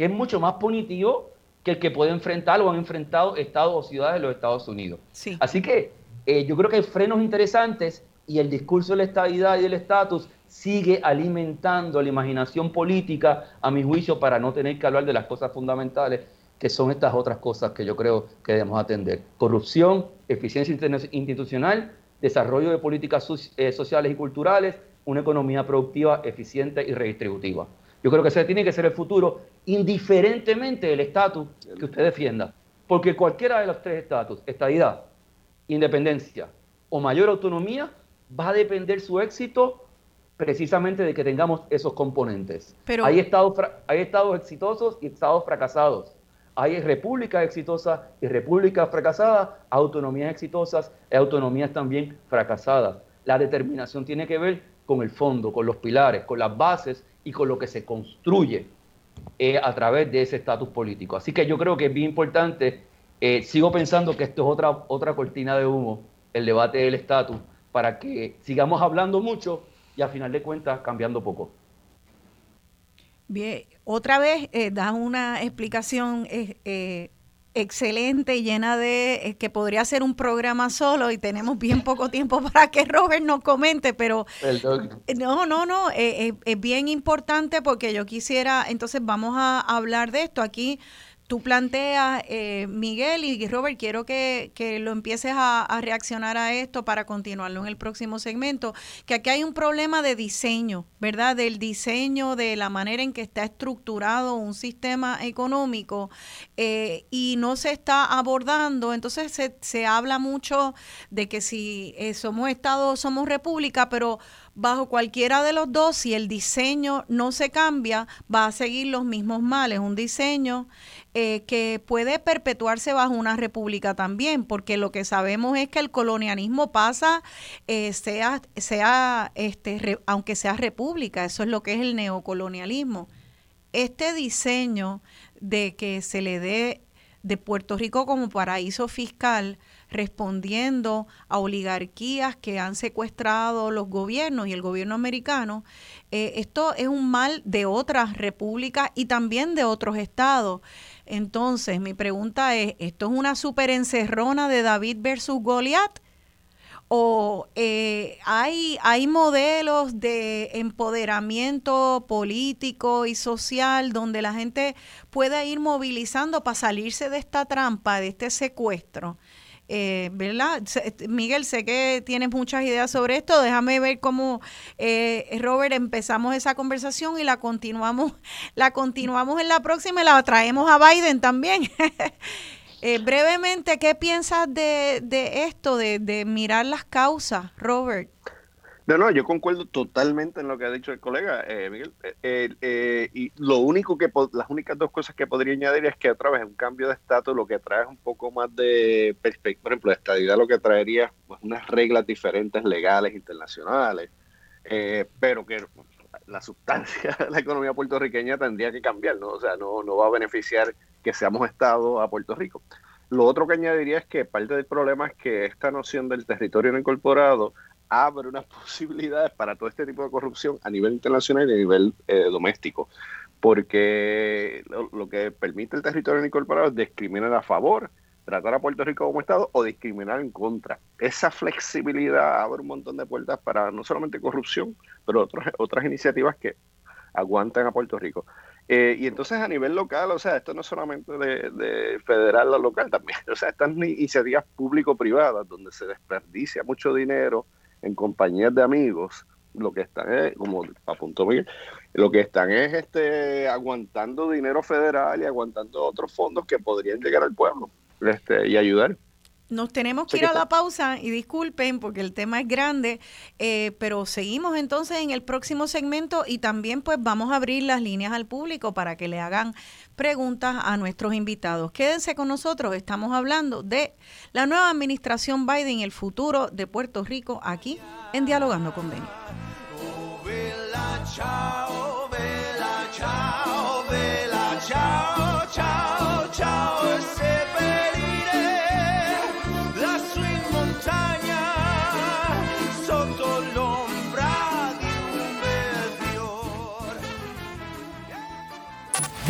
que es mucho más punitivo que el que puede enfrentar o han enfrentado estados o ciudades de los Estados Unidos. Así que eh, yo creo que hay frenos interesantes y el discurso de la estabilidad y del estatus sigue alimentando la imaginación política, a mi juicio, para no tener que hablar de las cosas fundamentales, que son estas otras cosas que yo creo que debemos atender. Corrupción, eficiencia institucional, desarrollo de políticas eh, sociales y culturales, una economía productiva, eficiente y redistributiva. Yo creo que ese tiene que ser el futuro, indiferentemente del estatus que usted defienda. Porque cualquiera de los tres estatus, estadidad, independencia o mayor autonomía, va a depender su éxito precisamente de que tengamos esos componentes. hay, estados, hay estados exitosos y estados fracasados. Hay repúblicas exitosas y repúblicas fracasadas, autonomías exitosas y autonomías también fracasadas. La determinación tiene que ver con el fondo, con los pilares, con las bases y con lo que se construye eh, a través de ese estatus político. Así que yo creo que es bien importante, eh, sigo pensando que esto es otra, otra cortina de humo, el debate del estatus, para que sigamos hablando mucho y a final de cuentas cambiando poco. Bien, otra vez eh, una explicación excelente, llena de eh, que podría ser un programa solo y tenemos bien poco tiempo para que Robert nos comente, pero no, no, no, es bien importante porque yo quisiera, entonces vamos a hablar de esto. Aquí tú planteas, eh, Miguel y Robert, quiero que, lo empieces a, reaccionar a esto para continuarlo en el próximo segmento, que aquí hay un problema de diseño, ¿verdad? Del diseño, de la manera en que está estructurado un sistema económico eh, y no se está abordando, entonces se, se habla mucho de que si eh, somos Estado, somos República, pero bajo cualquiera de los dos, si el diseño no se cambia, va a seguir los mismos males. Un diseño eh, que puede perpetuarse bajo una república también, porque lo que sabemos es que el colonialismo pasa, eh, sea, sea este, aunque sea república, eso es lo que es el neocolonialismo. Este diseño de que se le dé de Puerto Rico como paraíso fiscal, respondiendo a oligarquías que han secuestrado los gobiernos y el gobierno americano, eh, esto es un mal de otras repúblicas y también de otros estados. Entonces, mi pregunta es, ¿esto es una super encerrona de David versus Goliat? ¿O eh, hay, hay modelos de empoderamiento político y social donde la gente pueda ir movilizando para salirse de esta trampa, de este secuestro? Eh, ¿verdad? Miguel, sé que tienes muchas ideas sobre esto. Déjame ver cómo, eh, Robert, empezamos esa conversación y la continuamos, la continuamos en la próxima y la traemos a Biden también. Eh, brevemente, ¿qué piensas de, esto, de mirar las causas, Robert? No, no, yo concuerdo totalmente en lo que ha dicho el colega eh, Miguel. Eh, eh, y lo único que, las únicas dos cosas que podría añadir es que otra vez un cambio de estatus lo que trae es un poco más de perspectiva. Por ejemplo, de estadidad lo que traería pues, unas reglas diferentes legales internacionales, pero que la sustancia de la economía puertorriqueña tendría que cambiar, ¿no? O sea, no, no va a beneficiar que seamos Estado a Puerto Rico. Lo otro que añadiría es que parte del problema es que esta noción del territorio no incorporado abre unas posibilidades para todo este tipo de corrupción a nivel internacional y a nivel eh, doméstico. Porque lo, que permite el territorio incorporado es discriminar a favor, tratar a Puerto Rico como Estado o discriminar en contra. Esa flexibilidad abre un montón de puertas para no solamente corrupción, pero otras otras iniciativas que aguantan a Puerto Rico. Eh, y entonces a nivel local, o sea, esto no es solamente de, de federal a local también, o sea, estas iniciativas público-privadas donde se desperdicia mucho dinero, en compañías de amigos, lo que están es, como apuntó Miguel, lo que están es este aguantando dinero federal y aguantando otros fondos que podrían llegar al pueblo este, y ayudar. Nos tenemos que ir a la pausa y disculpen porque el tema es grande, eh, pero seguimos entonces en el próximo segmento y también pues vamos a abrir las líneas al público para que le hagan preguntas a nuestros invitados. Quédense con nosotros, estamos hablando de la nueva administración Biden y el futuro de Puerto Rico aquí en Dialogando con Beni.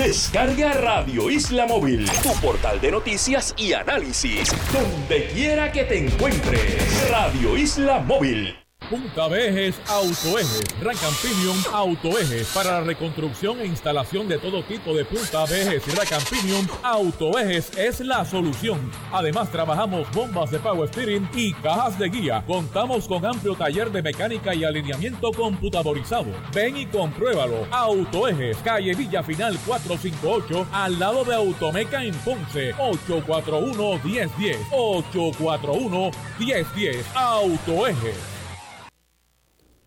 Descarga Radio Isla Móvil, tu portal de noticias y análisis, donde quiera que te encuentres. Radio Isla Móvil. Punta Vejes Autoejes, Racan Pinion Autoejes, para la reconstrucción e instalación de todo tipo de punta vejes y Pinion Autoejes es la solución. Además trabajamos bombas de power steering y cajas de guía. Contamos con amplio taller de mecánica y alineamiento computadorizado. Ven y compruébalo. Autoejes, calle Villa Final 458, al lado de Automeca en Ponce, 841 1010 841 1010 Autoejes.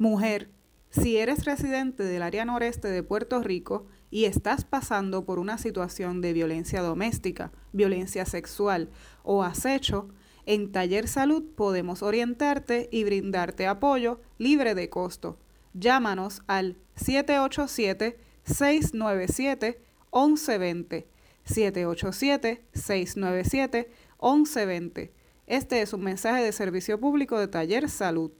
Mujer, si eres residente del área noreste de Puerto Rico y estás pasando por una situación de violencia doméstica, violencia sexual o acecho, en Taller Salud podemos orientarte y brindarte apoyo libre de costo. Llámanos al 787-697-1120. 787-697-1120. Este es un mensaje de servicio público de Taller Salud.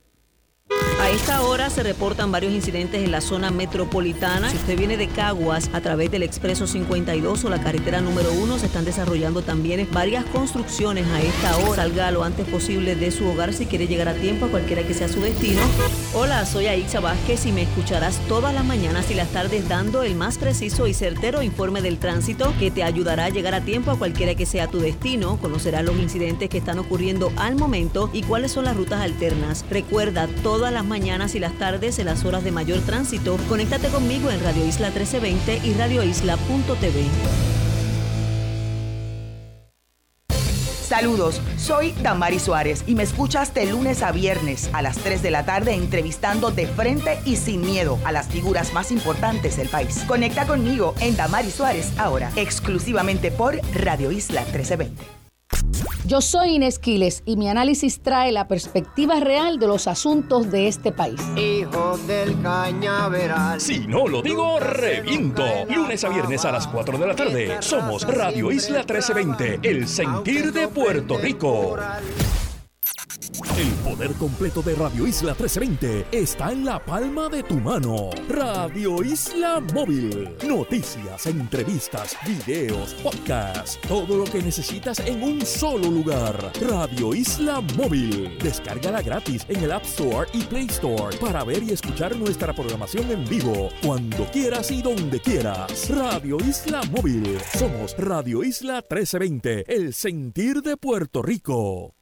A esta hora se reportan varios incidentes en la zona metropolitana. Si usted viene de Caguas a través del Expreso 52 o la carretera número 1, se están desarrollando también varias construcciones a esta hora. Salga lo antes posible de su hogar si quiere llegar a tiempo a cualquiera que sea su destino. Hola, soy Aixa Vázquez y me escucharás todas las mañanas y las tardes dando el más preciso y certero informe del tránsito que te ayudará a llegar a tiempo a cualquiera que sea tu destino. Conocerás los incidentes que están ocurriendo al momento y cuáles son las rutas alternas. Recuerda, todas las mañanas y las tardes en las horas de mayor tránsito. Conéctate conmigo en Radio Isla 1320 y radioisla.tv. Saludos, soy Damari Suárez y me escuchas de lunes a viernes a las 3 de la tarde entrevistando de frente y sin miedo a las figuras más importantes del país. Conecta conmigo en Damari Suárez ahora, exclusivamente por Radio Isla 1320. Yo soy Inés Quiles y mi análisis trae la perspectiva real de los asuntos de este país. Hijo del cañaveral. Si no lo digo, reviento. Lunes a viernes a las 4 de la tarde. Somos Radio Isla 1320, el sentir de Puerto Rico. El poder completo de Radio Isla 1320 está en la palma de tu mano. Radio Isla Móvil. Noticias, entrevistas, videos, podcasts. Todo lo que necesitas en un solo lugar. Radio Isla Móvil. Descárgala gratis en el App Store y Play Store para ver y escuchar nuestra programación en vivo cuando quieras y donde quieras. Radio Isla Móvil. Somos Radio Isla 1320, el sentir de Puerto Rico.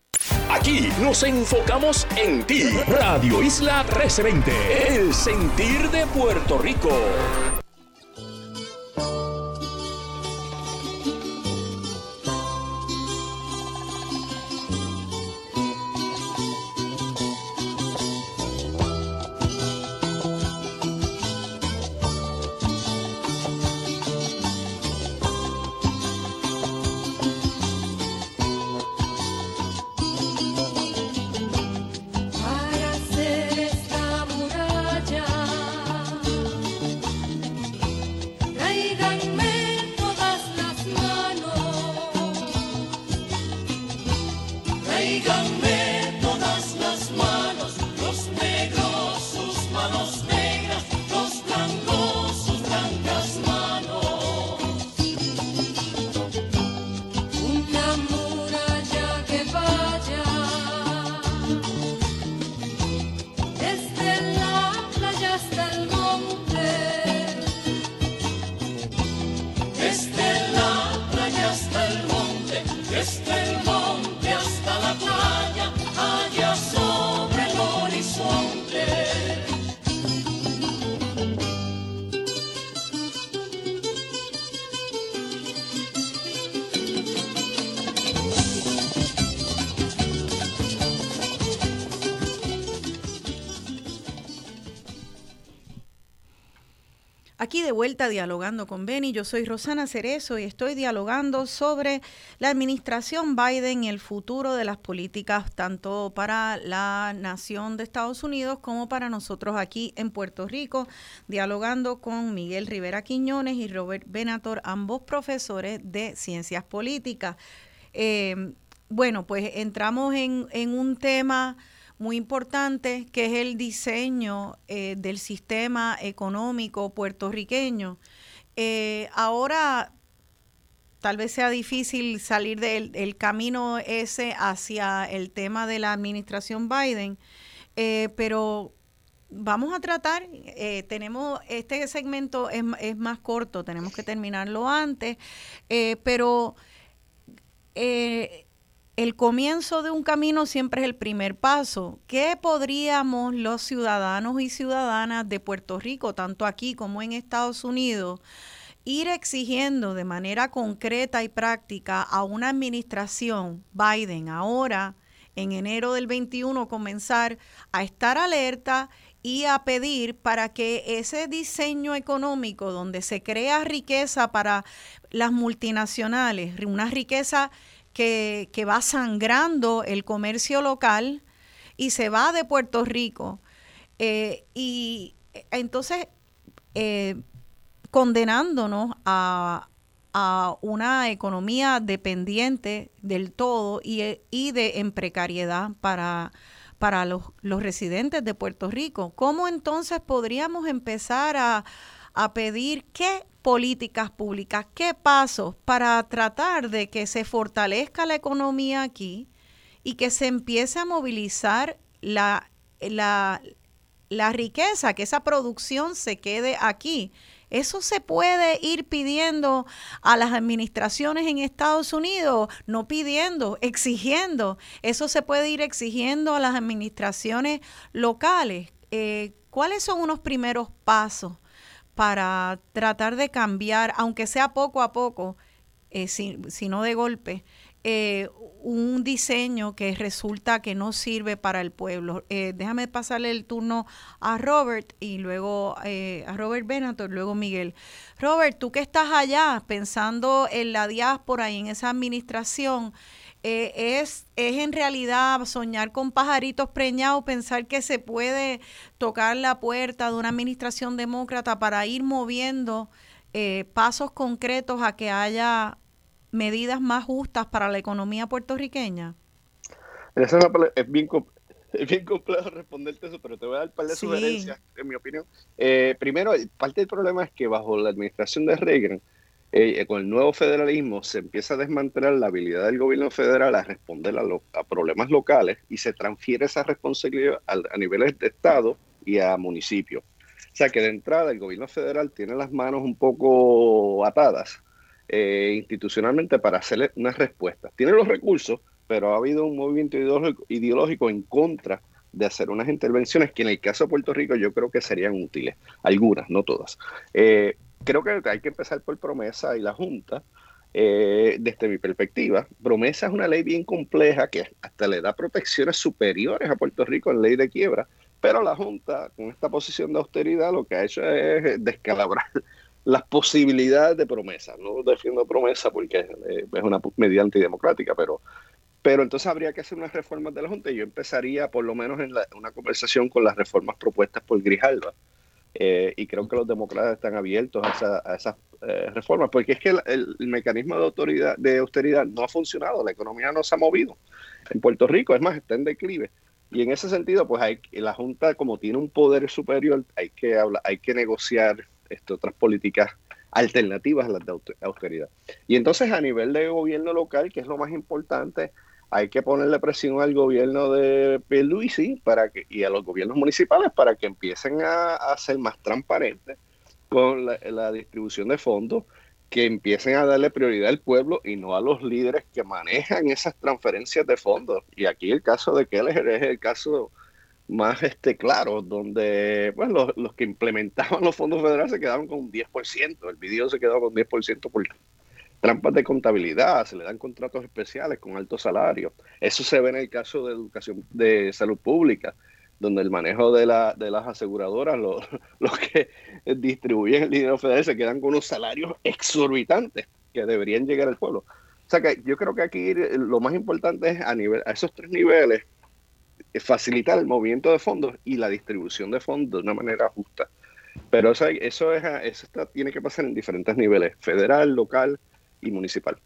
Aquí nos enfocamos en ti. Radio Isla 1320, el sentir de Puerto Rico. Vuelta dialogando con Beni, yo soy Rosana Cerezo y estoy dialogando sobre la administración Biden y el futuro de las políticas tanto para la nación de Estados Unidos como para nosotros aquí en Puerto Rico, dialogando con Miguel Rivera Quiñones y Robert Benator, ambos profesores de ciencias políticas. Eh, bueno, pues entramos en, en un tema muy importante, que es el diseño eh, del sistema económico puertorriqueño. Eh, ahora tal vez sea difícil salir del, del camino ese hacia el tema de la administración Biden, eh, pero vamos a tratar, tenemos, este segmento es, es, más corto, tenemos que terminarlo antes, pero el comienzo de un camino siempre es el primer paso. ¿Qué podríamos los ciudadanos y ciudadanas de Puerto Rico, tanto aquí como en Estados Unidos, ir exigiendo de manera concreta y práctica a una administración Biden ahora, en enero del 21, comenzar a estar alerta y a pedir para que ese diseño económico donde se crea riqueza para las multinacionales, una riqueza que, que, va sangrando el comercio local y se va de Puerto Rico. Eh, y entonces, eh, condenándonos a, a, una economía dependiente del todo y, y de en precariedad para, para los, los residentes de Puerto Rico. ¿Cómo entonces podríamos empezar a, a pedir qué políticas públicas, qué pasos para tratar de que se fortalezca la economía aquí y que se empiece a movilizar la, la, la riqueza, que esa producción se quede aquí. Eso se puede ir pidiendo a las administraciones en Estados Unidos, no pidiendo, exigiendo. Eso se puede ir exigiendo a las administraciones locales. Eh, ¿Cuáles son unos primeros pasos para tratar de cambiar, aunque sea poco a poco, eh, si, no de golpe, eh, un diseño que resulta que no sirve para el pueblo. Eh, déjame pasarle el turno a Robert y luego eh, a Robert Benator, luego Miguel. Robert, tú que estás allá pensando en la diáspora y en esa administración, eh, es, es en realidad soñar con pajaritos preñados, pensar que se puede tocar la puerta de una administración demócrata para ir moviendo pasos concretos a que haya medidas más justas para la economía puertorriqueña? es, bien, es bien complejo responderte eso, pero te voy a dar un par de sugerencias, en mi opinión. Eh, primero, parte del problema es que bajo la administración de Reagan, eh, con el nuevo federalismo, se empieza a desmantelar la habilidad del gobierno federal a responder a, a problemas locales y se transfiere esa responsabilidad a, a niveles de Estado y a municipios. O sea que de entrada el gobierno federal tiene las manos un poco atadas eh, institucionalmente para hacerle una respuesta. Tiene los recursos, pero ha habido un movimiento ideológico, en contra de hacer unas intervenciones que en el caso de Puerto Rico yo creo que serían útiles, algunas, no todas. Eh, creo que hay que empezar por promesa y la Junta, eh, desde mi perspectiva, promesa es una ley bien compleja que hasta le da protecciones superiores a Puerto Rico en ley de quiebra, pero la Junta, con esta posición de austeridad, lo que ha hecho es descalabrar las posibilidades de promesa. No defiendo promesa porque eh, es una medida antidemocrática, pero, pero entonces habría que hacer unas reformas de la Junta yo empezaría por lo menos en una conversación con las reformas propuestas por Grijalva. Eh, y creo que los demócratas están abiertos a, esas eh, reformas, porque es que el, mecanismo de, autoridad, de austeridad no ha funcionado, la economía no se ha movido en Puerto Rico, es más, está en declive. Y en ese sentido, pues hay, la Junta, como tiene un poder superior, hay que, hablar, hay que negociar este, otras políticas alternativas a las de austeridad. Y entonces a nivel de gobierno local, que es lo más importante, hay que ponerle presión al gobierno de Pierluisi para que, y a los gobiernos municipales para que empiecen a, ser más transparentes con la, distribución de fondos, que empiecen a darle prioridad al pueblo y no a los líderes que manejan esas transferencias de fondos. Y aquí el caso de Keller es el caso más este, claro, donde bueno, los, que implementaban los fondos federales se quedaban con un 10%, el video se quedó con 10% por trampas de contabilidad, se le dan contratos especiales con altos salarios. Eso se ve en el caso de educación de salud pública, donde el manejo de, la, de las aseguradoras, los, los que distribuyen el dinero federal se quedan con unos salarios exorbitantes que deberían llegar al pueblo. O sea que yo creo que aquí lo más importante es a nivel, a esos tres niveles, facilitar el movimiento de fondos y la distribución de fondos de una manera justa. Pero eso, eso, es, eso tiene que pasar en diferentes niveles, federal, local y municipal.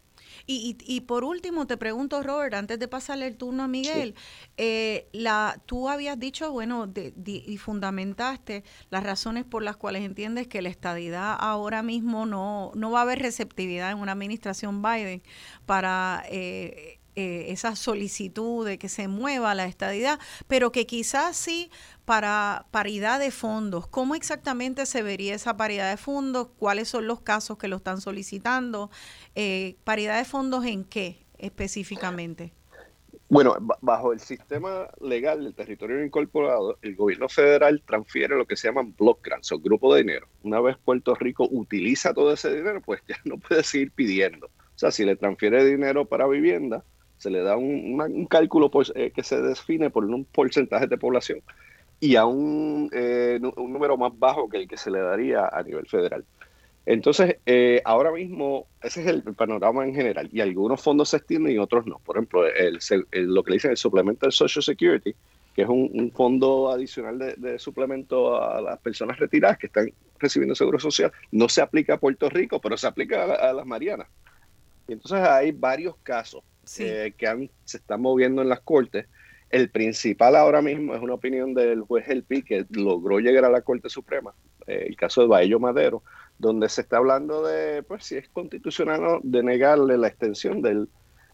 Y, y, por último, te pregunto, Robert, antes de pasarle el turno a Miguel, eh, la, tú habías dicho, bueno, y fundamentaste las razones por las cuales entiendes que la estadidad ahora mismo no, no va a haber receptividad en una administración Biden para eh, eh, esa solicitud de que se mueva la estadidad, pero que quizás sí para paridad de fondos. ¿Cómo exactamente se vería esa paridad de fondos? ¿Cuáles son los casos que lo están solicitando? Eh, ¿Paridad de fondos en qué específicamente? Bueno, bajo el sistema legal del territorio incorporado, el gobierno federal transfiere lo que se llaman block grants o grupo de dinero. Una vez Puerto Rico utiliza todo ese dinero, pues ya no puede seguir pidiendo. O sea, si le transfiere dinero para vivienda, se le da un, cálculo eh, que se define por un porcentaje de población y a un, eh, un, número más bajo que el que se le daría a nivel federal. Entonces, eh, ahora mismo, ese es el panorama en general, y algunos fondos se extienden y otros no. Por ejemplo, el, lo que le dicen el suplemento del Social Security, que es un, fondo adicional de, suplemento a las personas retiradas que están recibiendo seguro social, no se aplica a Puerto Rico, pero se aplica a, a las Marianas. Y entonces hay varios casos eh, que se están moviendo en las cortes El principal ahora mismo es una opinión del juez Elpi que logró llegar a la Corte Suprema, eh, el caso de Baello Madero, donde se está hablando de pues si es constitucional o no, de negarle la extensión del,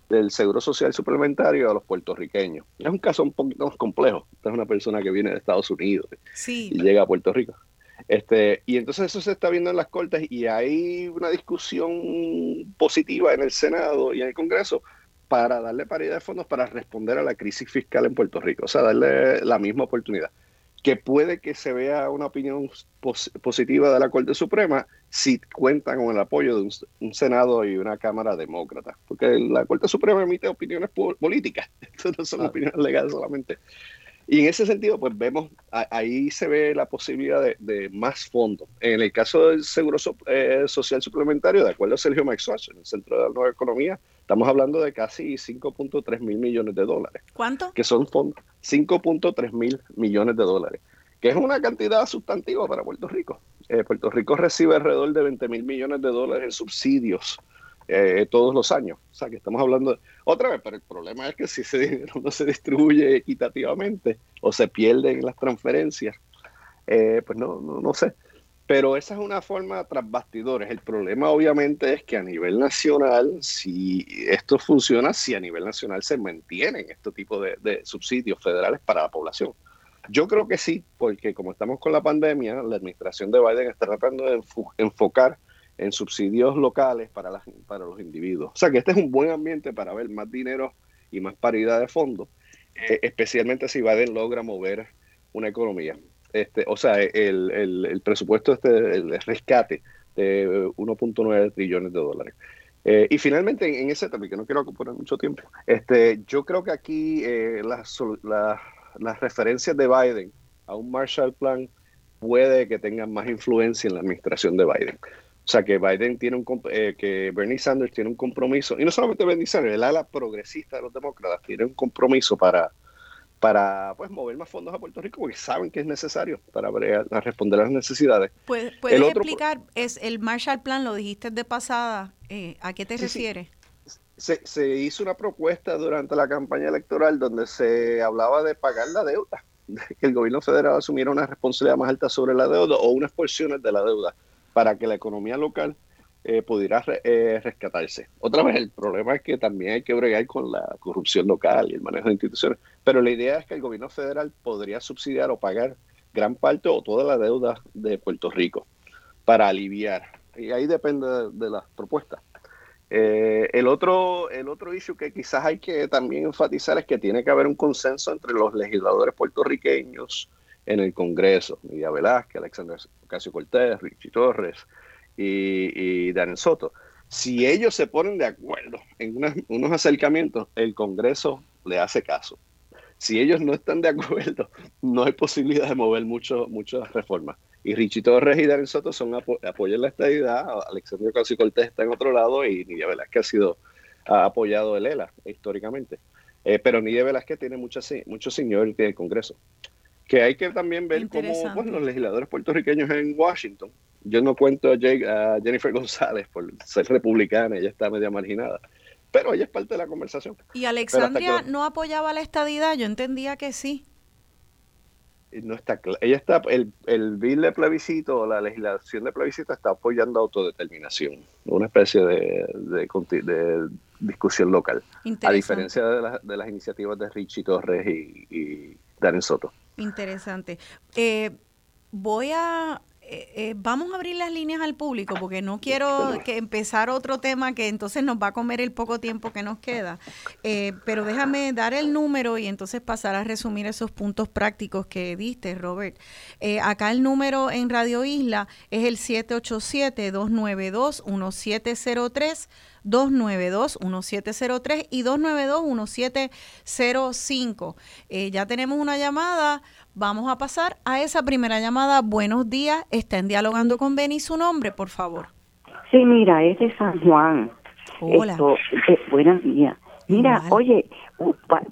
del seguro social suplementario a los puertorriqueños. Es un caso un poquito más complejo. Esta es una persona que viene de Estados Unidos Sí. y llega a Puerto Rico. Este, y entonces eso se está viendo en las cortes y hay una discusión positiva en el Senado y en el Congreso para darle paridad de fondos para responder a la crisis fiscal en Puerto Rico, o sea, darle la misma oportunidad. Que puede que se vea una opinión pos- positiva de la Corte Suprema si cuentan con el apoyo de un, un Senado y una Cámara demócrata, porque la Corte Suprema emite opiniones po- políticas, no son opiniones legales solamente. Y en ese sentido, pues vemos, a- ahí se ve la posibilidad de, de más fondos. En el caso del Seguro So- eh, Social Suplementario, de acuerdo a Sergio Maxwell, en el Centro de la Nueva Economía, estamos hablando de casi 5.3 mil millones de dólares, ¿Cuánto? que son fondos 5.3 mil millones de dólares, que es una cantidad sustantiva para Puerto Rico. Eh, Puerto Rico recibe alrededor de 20 mil millones de dólares en subsidios eh, todos los años. O sea, que estamos hablando, de- otra vez, pero el problema es que si ese dinero no se distribuye equitativamente o se pierden las transferencias, eh, pues no, no, no sé. Pero esa es una forma tras bastidores. El problema obviamente es que a nivel nacional, si esto funciona, si a nivel nacional se mantienen este tipo de, de subsidios federales para la población. Yo creo que sí, porque como estamos con la pandemia, la administración de Biden está tratando de enfo- enfocar en subsidios locales para, las, para los individuos. O sea que este es un buen ambiente para ver más dinero y más paridad de fondos, eh, especialmente si Biden logra mover una economía. Este, o sea, el, el- el presupuesto, este, el rescate de 1.9 trillones de dólares. Eh, y finalmente, en, en ese tema, que no quiero ocupar mucho tiempo, este, yo creo que aquí eh, las, las- las referencias de Biden a un Marshall Plan puede que tengan más influencia en la administración de Biden. O sea, que Biden tiene un, eh, que Bernie Sanders tiene un compromiso, y no solamente Bernie Sanders, el ala progresista de los demócratas tiene un compromiso para, para pues, mover más fondos a Puerto Rico, porque saben que es necesario para responder a las necesidades. ¿Puedes El otro- explicar? Es el Marshall Plan, lo dijiste de pasada. eh, ¿A qué te Sí, sí. refieres? se, se hizo una propuesta durante la campaña electoral donde se hablaba de pagar la deuda, de que el gobierno federal asumiera una responsabilidad más alta sobre la deuda o unas porciones de la deuda para que la economía local eh, pudiera eh, rescatarse. Otra vez, el problema es que también hay que bregar con la corrupción local y el manejo de instituciones, pero la idea es que el gobierno federal podría subsidiar o pagar gran parte o toda la deuda de Puerto Rico para aliviar. Y ahí depende de, de las propuestas. Eh, el otro el otro issue que quizás hay que también enfatizar es que tiene que haber un consenso entre los legisladores puertorriqueños en el Congreso. Miguel Velázquez, Alexander Ocasio Cortés, Richie Torres y, y Soto. Si ellos se ponen de acuerdo en unos acercamientos, el Congreso le hace caso. Si ellos no están de acuerdo, no hay posibilidad de mover mucho, muchas reformas. Y Richie Torres y Darren Soto son apo apoyan la estadidad, Alexander Ocasio Cortés está en otro lado y Nidia Velázquez ha sido apoyado el ELA históricamente. Eh, pero Nidia Velázquez tiene mucha, mucho seniority en el Congreso. Que hay que también ver cómo bueno, los legisladores puertorriqueños en Washington. Yo no cuento a, Jake- a Jennifer González por ser republicana, ella está media marginada. Pero ella es parte de la conversación. ¿Y Alexandria no apoyaba la estadidad? Yo entendía que sí. no está ella está el, el bill de plebiscito la legislación de plebiscito está apoyando autodeterminación una especie de, de conti- de discusión local a diferencia de, las- de las iniciativas de Richie Torres y, y Darren Soto Interesante. Eh, voy a... eh, eh, vamos a abrir las líneas al público porque no quiero que empezar otro tema que entonces nos va a comer el poco tiempo que nos queda. Eh, pero déjame dar el número y entonces pasar a resumir esos puntos prácticos que diste, Robert. Acá el número en Radio Isla es el 787-292-1703. 292-1703 y 292-1705. Eh, ya tenemos una llamada. Vamos a pasar a esa primera llamada. Buenos días. Estén dialogando con Beni. Su nombre, por favor. Sí, mira, es de San Juan. Hola. Esto, eh, buenos días. Mira, Igual. oye,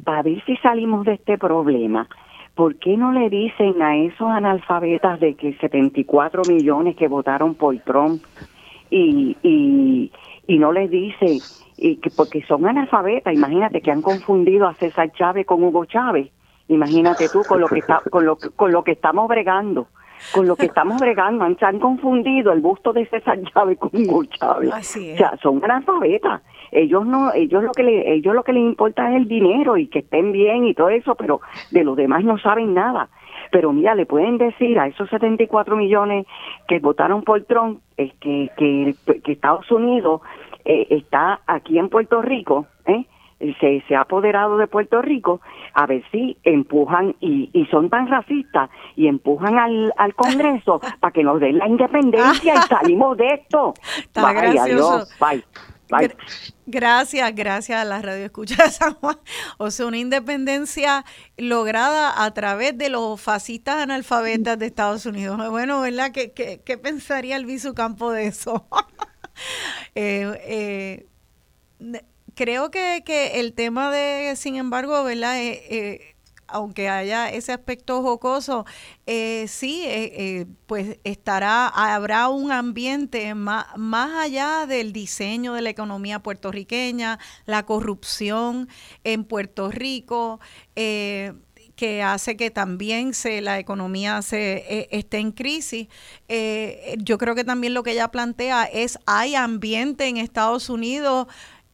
para ver si salimos de este problema, ¿por qué no le dicen a esos analfabetas de que 74 millones que votaron por Trump y, y, y no les dicen y que porque son analfabetas, imagínate que han confundido a César Chávez con Hugo Chávez. Imagínate tú con lo que está con lo con lo que estamos bregando con lo que estamos bregando, han, se han confundido el busto de César Chávez con Hugo Chávez. Así O sea, son analfabetas. Ellos no, ellos lo que le, ellos lo que les importa es el dinero y que estén bien y todo eso, pero de los demás no saben nada. Pero mira, le pueden decir a esos 74 millones que votaron por Trump, es que, que, que Estados Unidos eh, está aquí en Puerto Rico, ¿eh? Se, se ha apoderado de Puerto Rico, a ver si empujan y, y son tan racistas y empujan al, al Congreso para que nos den la independencia y salimos de esto. Está Bye, gracioso. adiós, bye. Bye. Gra- Gracias, gracias a la radio escucha de San Juan. O sea, una independencia lograda a través de los fascistas analfabetas de Estados Unidos. Bueno, ¿verdad? ¿Qué, qué, qué pensaría el Campo de eso? Eh, eh, creo que, que el tema de, sin embargo, ¿verdad? Eh, eh, aunque haya ese aspecto jocoso, eh, sí, pues estará, habrá un ambiente más, más allá del diseño de la economía puertorriqueña, la corrupción en Puerto Rico, que hace que también se la economía se esté en crisis. Yo creo que también lo que ella plantea es hay ambiente en Estados Unidos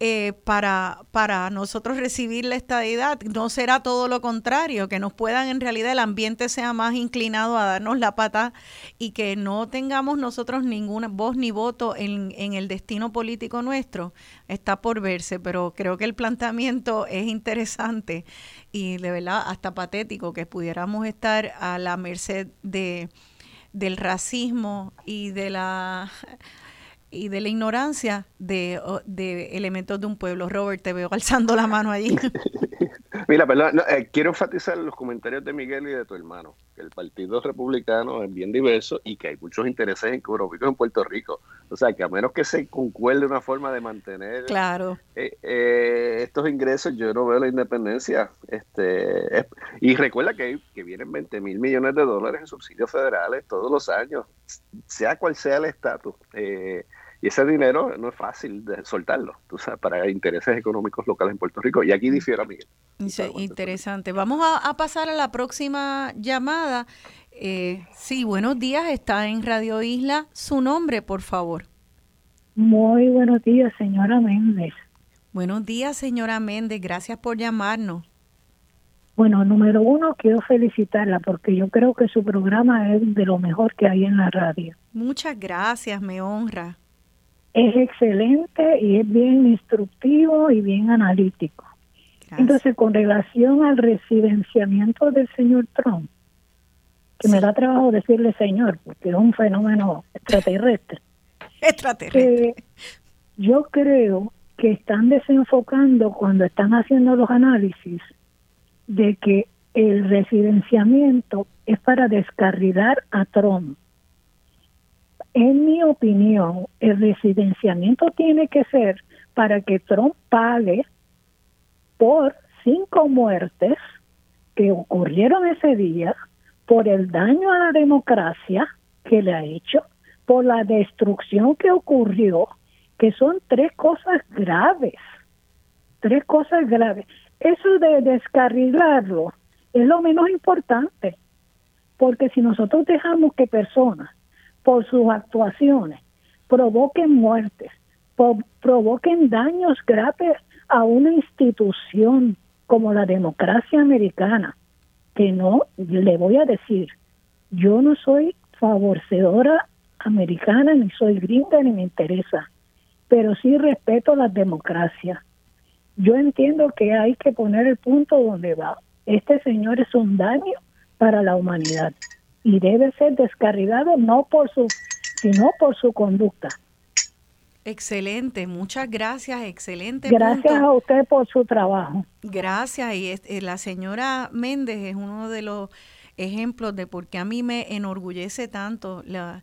eh, para, para nosotros recibir la estadidad. No será todo lo contrario, que nos puedan en realidad el ambiente sea más inclinado a darnos la pata y que no tengamos nosotros ninguna voz ni voto en, en el destino político nuestro. Está por verse, pero creo que el planteamiento es interesante y de verdad hasta patético que pudiéramos estar a la merced de del racismo y de la y de la ignorancia de, de elementos de un pueblo. Robert, te veo alzando la mano allí. Mira, perdón, no, eh, quiero enfatizar los comentarios de Miguel y de tu hermano, que el Partido Republicano es bien diverso y que hay muchos intereses económicos en Puerto Rico. O sea, que a menos que se concuerde una forma de mantener Claro. eh, eh, estos ingresos, yo no veo la independencia. Este, es- y recuerda que, que vienen 20 mil millones de dólares en subsidios federales todos los años, sea cual sea el estatus. Eh, y ese dinero no es fácil de soltarlo, tú sabes, para intereses económicos locales en Puerto Rico. Y aquí difiero a Miguel. Interesante. Vamos a, a pasar a la próxima llamada. Eh, sí, buenos días. Está en Radio Isla. Su nombre, por favor. Muy buenos días, señora Méndez. Buenos días, señora Méndez. Gracias por llamarnos. Bueno, número uno, quiero felicitarla porque yo creo que su programa es de lo mejor que hay en la radio. Muchas gracias, me honra. Es excelente y es bien instructivo y bien analítico. Entonces, con relación al residenciamiento del señor Trump, que me da trabajo decirle señor, porque es un fenómeno extraterrestre. Extraterrestre. Eh, yo creo que están desenfocando cuando están haciendo los análisis de que el residenciamiento es para descarrilar a Trump. En mi opinión, el residenciamiento tiene que ser para que Trump pague por cinco muertes que ocurrieron ese día, por el daño a la democracia que le ha hecho, por la destrucción que ocurrió, que son tres cosas graves, tres cosas graves. Eso de descarrilarlo es lo menos importante, porque si nosotros dejamos que personas, por sus actuaciones, provoquen muertes, provoquen daños graves a una institución como la democracia americana, que no, le voy a decir, yo no soy favorecedora americana, ni soy gringa, ni me interesa, pero sí respeto las democracias. Yo entiendo que hay que poner el punto donde va. Este señor es un daño para la humanidad y debe ser descarrilado no por su, sino por su conducta. Excelente, muchas gracias, excelente. Gracias punto. a usted por su trabajo. Gracias. Y es- eh, la señora Méndez es uno de los ejemplos de por qué a mí me enorgullece tanto la,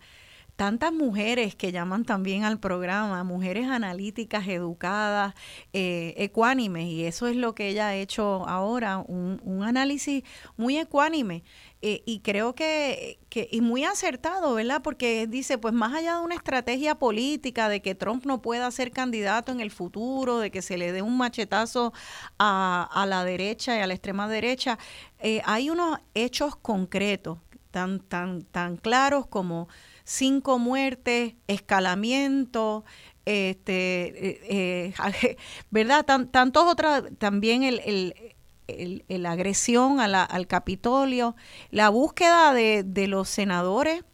tantas mujeres que llaman también al programa, mujeres analíticas, educadas, eh, ecuánimes, y eso es lo que ella ha hecho ahora, un, un análisis muy ecuánime. Eh, y creo que, que, y muy acertado, ¿verdad? Porque dice, pues más allá de una estrategia política, de que Trump no pueda ser candidato en el futuro, de que se le dé un machetazo a, a la derecha y a la extrema derecha, eh, hay unos hechos concretos tan, tan, tan claros como cinco muertes, escalamiento, este, eh, ¿verdad? Tan, tantos otros, también el, la agresión al Capitolio, la búsqueda de, los senadores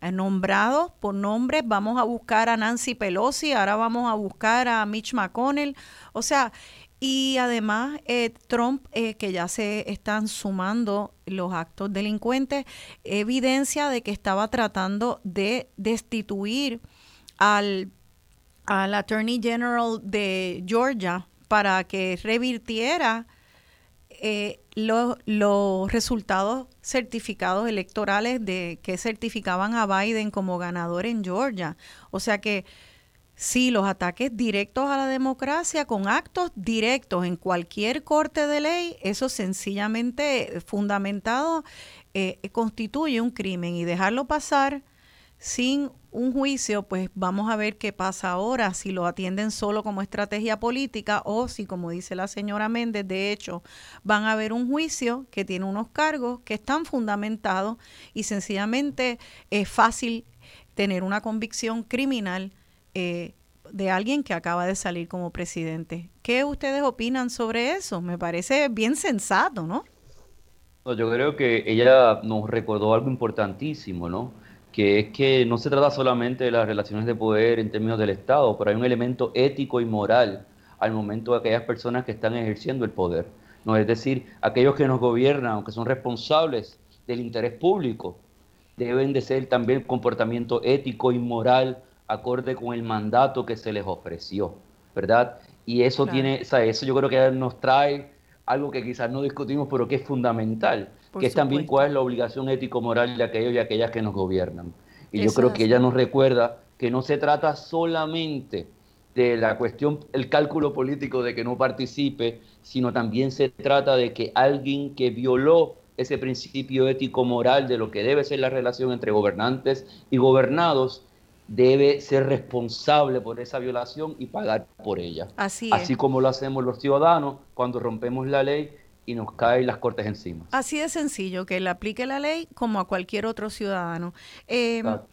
eh, nombrados por nombre, vamos a buscar a Nancy Pelosi, ahora vamos a buscar a Mitch McConnell, o sea, y además eh, Trump, eh, que ya se están sumando los actos delincuentes, evidencia de que estaba tratando de destituir al, al Attorney General de Georgia para que revirtiera eh, los, los resultados certificados electorales de que certificaban a Biden como ganador en Georgia. O sea que sí, los ataques directos a la democracia con actos directos en cualquier corte de ley, eso sencillamente fundamentado eh, constituye un crimen y dejarlo pasar sin un juicio, pues vamos a ver qué pasa ahora, si lo atienden solo como estrategia política o si, como dice la señora Méndez, de hecho, van a ver un juicio que tiene unos cargos que están fundamentados y sencillamente es fácil tener una convicción criminal eh, de alguien que acaba de salir como presidente. ¿Qué ustedes opinan sobre eso? Me parece bien sensato, ¿no? Yo creo que ella nos recordó algo importantísimo, ¿no? Que es que no se trata solamente de las relaciones de poder en términos del Estado, pero hay un elemento ético y moral al momento de aquellas personas que están ejerciendo el poder. No, es decir, aquellos que nos gobiernan, aunque son responsables del interés público, deben de ser también comportamiento ético y moral acorde con el mandato que se les ofreció, ¿verdad? Y eso Claro. tiene, o sea, eso yo creo que nos trae algo que quizás no discutimos, pero que es fundamental, Por que es también supuesto. cuál es la obligación ético-moral de aquellos y aquellas que nos gobiernan. Y yo creo es que ella nos recuerda que no se trata solamente de la cuestión, el cálculo político de que no participe, sino también se trata de que alguien que violó ese principio ético-moral de lo que debe ser la relación entre gobernantes y gobernados, debe ser responsable por esa violación y pagar por ella. Así es. Así como lo hacemos los ciudadanos cuando rompemos la ley y nos caen las cortes encima. Así de sencillo, que le aplique la ley como a cualquier otro ciudadano. Eh, Claro.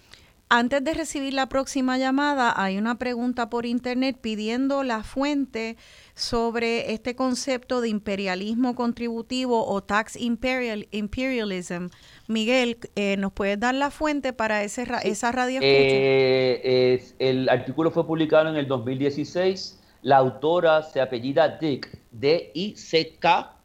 Antes de recibir la próxima llamada, hay una pregunta por internet pidiendo la fuente sobre este concepto de imperialismo contributivo o tax imperial, imperialism. Miguel, eh, ¿nos puedes dar la fuente para ese esa radio? Eh, es- el artículo fue publicado en el 2016. La autora se apellida Dick, D-I-C-K,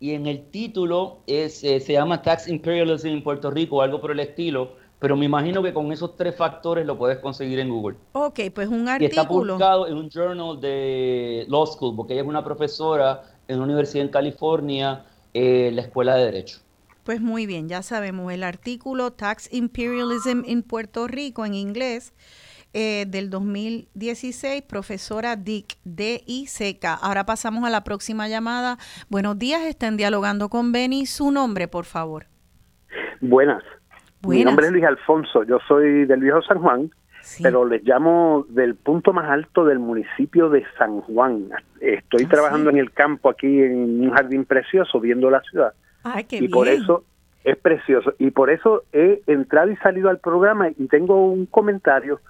y en el título es, eh, se llama Tax Imperialism en Puerto Rico o algo por el estilo, pero me imagino que con esos tres factores lo puedes conseguir en Google. Ok, pues un Y está artículo. publicado en un journal de Law School, porque ella es una profesora en una universidad en California, eh, la Escuela de Derecho. Pues muy bien, ya sabemos, el artículo Tax Imperialism en Puerto Rico en inglés eh, del 2016, profesora Dick, D-I-C-K. Ahora pasamos a la próxima llamada. Buenos días, están dialogando con Benny. Su nombre, por favor. Buenas. Mi nombre es Luis Alfonso, yo soy del viejo San Juan, pero les llamo del punto más alto del municipio de San Juan. Estoy trabajando en el campo aquí en un jardín precioso, viendo la ciudad. Ay, qué y por eso es precioso. Y por eso he entrado y salido al programa y tengo un comentario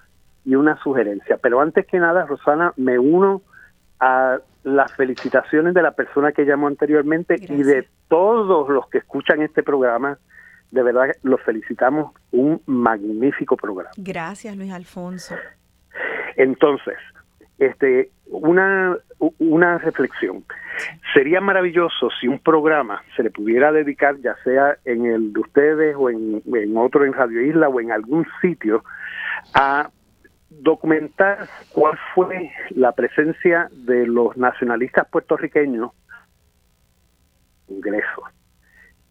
y una sugerencia. Pero antes que nada, Rosana, me uno a las felicitaciones de la persona que llamó anteriormente y de todos los que escuchan este programa. De verdad, los felicitamos. Un magnífico programa. Gracias, Luis Alfonso. Entonces, este, una, una reflexión. Sería maravilloso si un programa se le pudiera dedicar, ya sea en el de ustedes o en, en otro en Radio Isla o en algún sitio, a documentar cuál fue la presencia de los nacionalistas puertorriqueños en Congreso.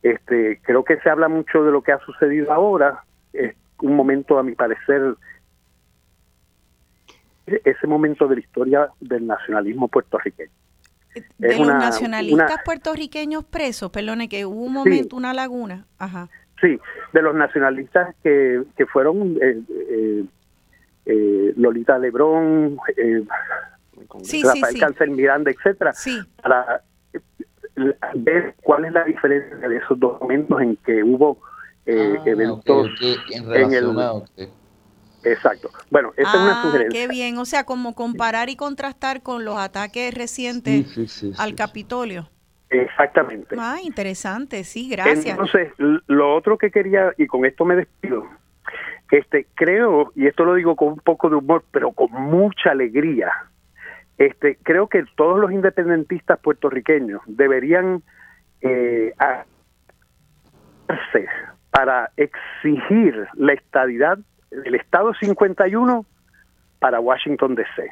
Este, creo que se habla mucho de lo que ha sucedido ahora, eh, un momento, a mi parecer, ese momento de la historia del nacionalismo puertorriqueño. De Es los una- nacionalistas una- puertorriqueños presos, perdone, que hubo un momento, una laguna. Ajá. Sí, de los nacionalistas que, que fueron eh, eh, eh, Lolita Lebrón, eh, Sí, sí, Rafael sí. Cáncer Miranda, etcétera, Sí. para eh, ver cuál es la diferencia de esos dos momentos en que hubo eh, Ah, eventos en el exacto. Bueno, esa es una Ah, sugerencia. qué bien. O sea, como comparar y contrastar con los ataques recientes Sí, sí, sí, al Capitolio. Exactamente. Ah, interesante, sí, gracias. Entonces, lo otro que quería, y con esto me despido, este, creo, y esto lo digo con un poco de humor, pero con mucha alegría, este, creo que todos los independentistas puertorriqueños deberían eh, hacerse para exigir la estadidad del Estado 51 para Washington DC.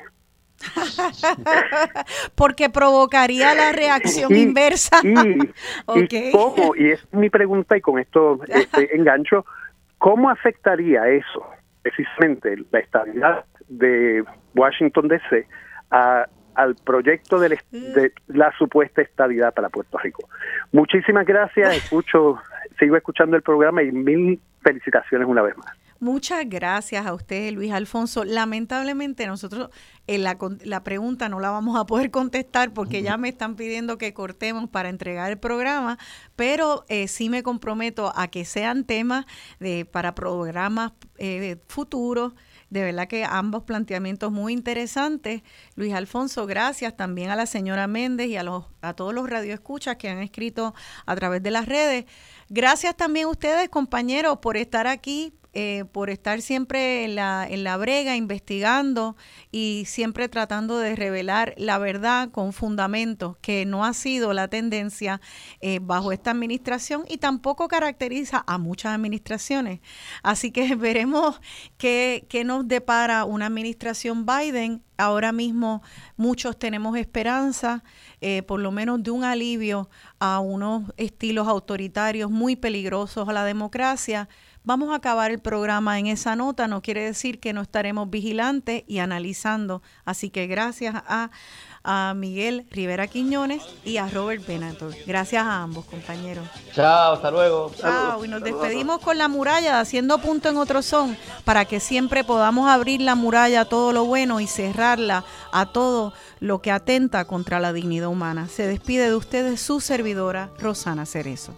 Porque provocaría la reacción Y- inversa. Y, Ok. y cómo, y es mi pregunta y con esto este, engancho, ¿cómo afectaría eso, precisamente la estabilidad de Washington DC, a- al proyecto del est- de la supuesta estabilidad para Puerto Rico? Muchísimas gracias, escucho, sigo escuchando el programa y mil felicitaciones una vez más. Muchas gracias a usted, Luis Alfonso. Lamentablemente nosotros con- la pregunta no la vamos a poder contestar porque ya me están pidiendo que cortemos para entregar el programa, pero eh, sí me comprometo a que sean temas de, para programas eh, futuros. De verdad que ambos planteamientos muy interesantes. Luis Alfonso, gracias también a la señora Méndez y a, los, a todos los radioescuchas que han escrito a través de las redes. Gracias también a ustedes, compañeros, por estar aquí, eh, por estar siempre en la, en la brega, investigando y siempre tratando de revelar la verdad con fundamentos, que no ha sido la tendencia eh, bajo esta administración y tampoco caracteriza a muchas administraciones. Así que veremos qué, qué nos depara una administración Biden. Ahora mismo muchos tenemos esperanza, eh, por lo menos de un alivio a unos estilos autoritarios muy peligrosos a la democracia. Vamos a acabar el programa en esa nota, no quiere decir que no estaremos vigilantes y analizando. Así que gracias a, a Miguel Rivera Quiñones y a Robert Benator. Gracias a ambos, compañeros. Chao, hasta luego. Chao, y nos despedimos con la muralla, haciendo punto en otro son, para que siempre podamos abrir la muralla a todo lo bueno y cerrarla a todo lo que atenta contra la dignidad humana. Se despide de ustedes su servidora, Rosana Cerezo.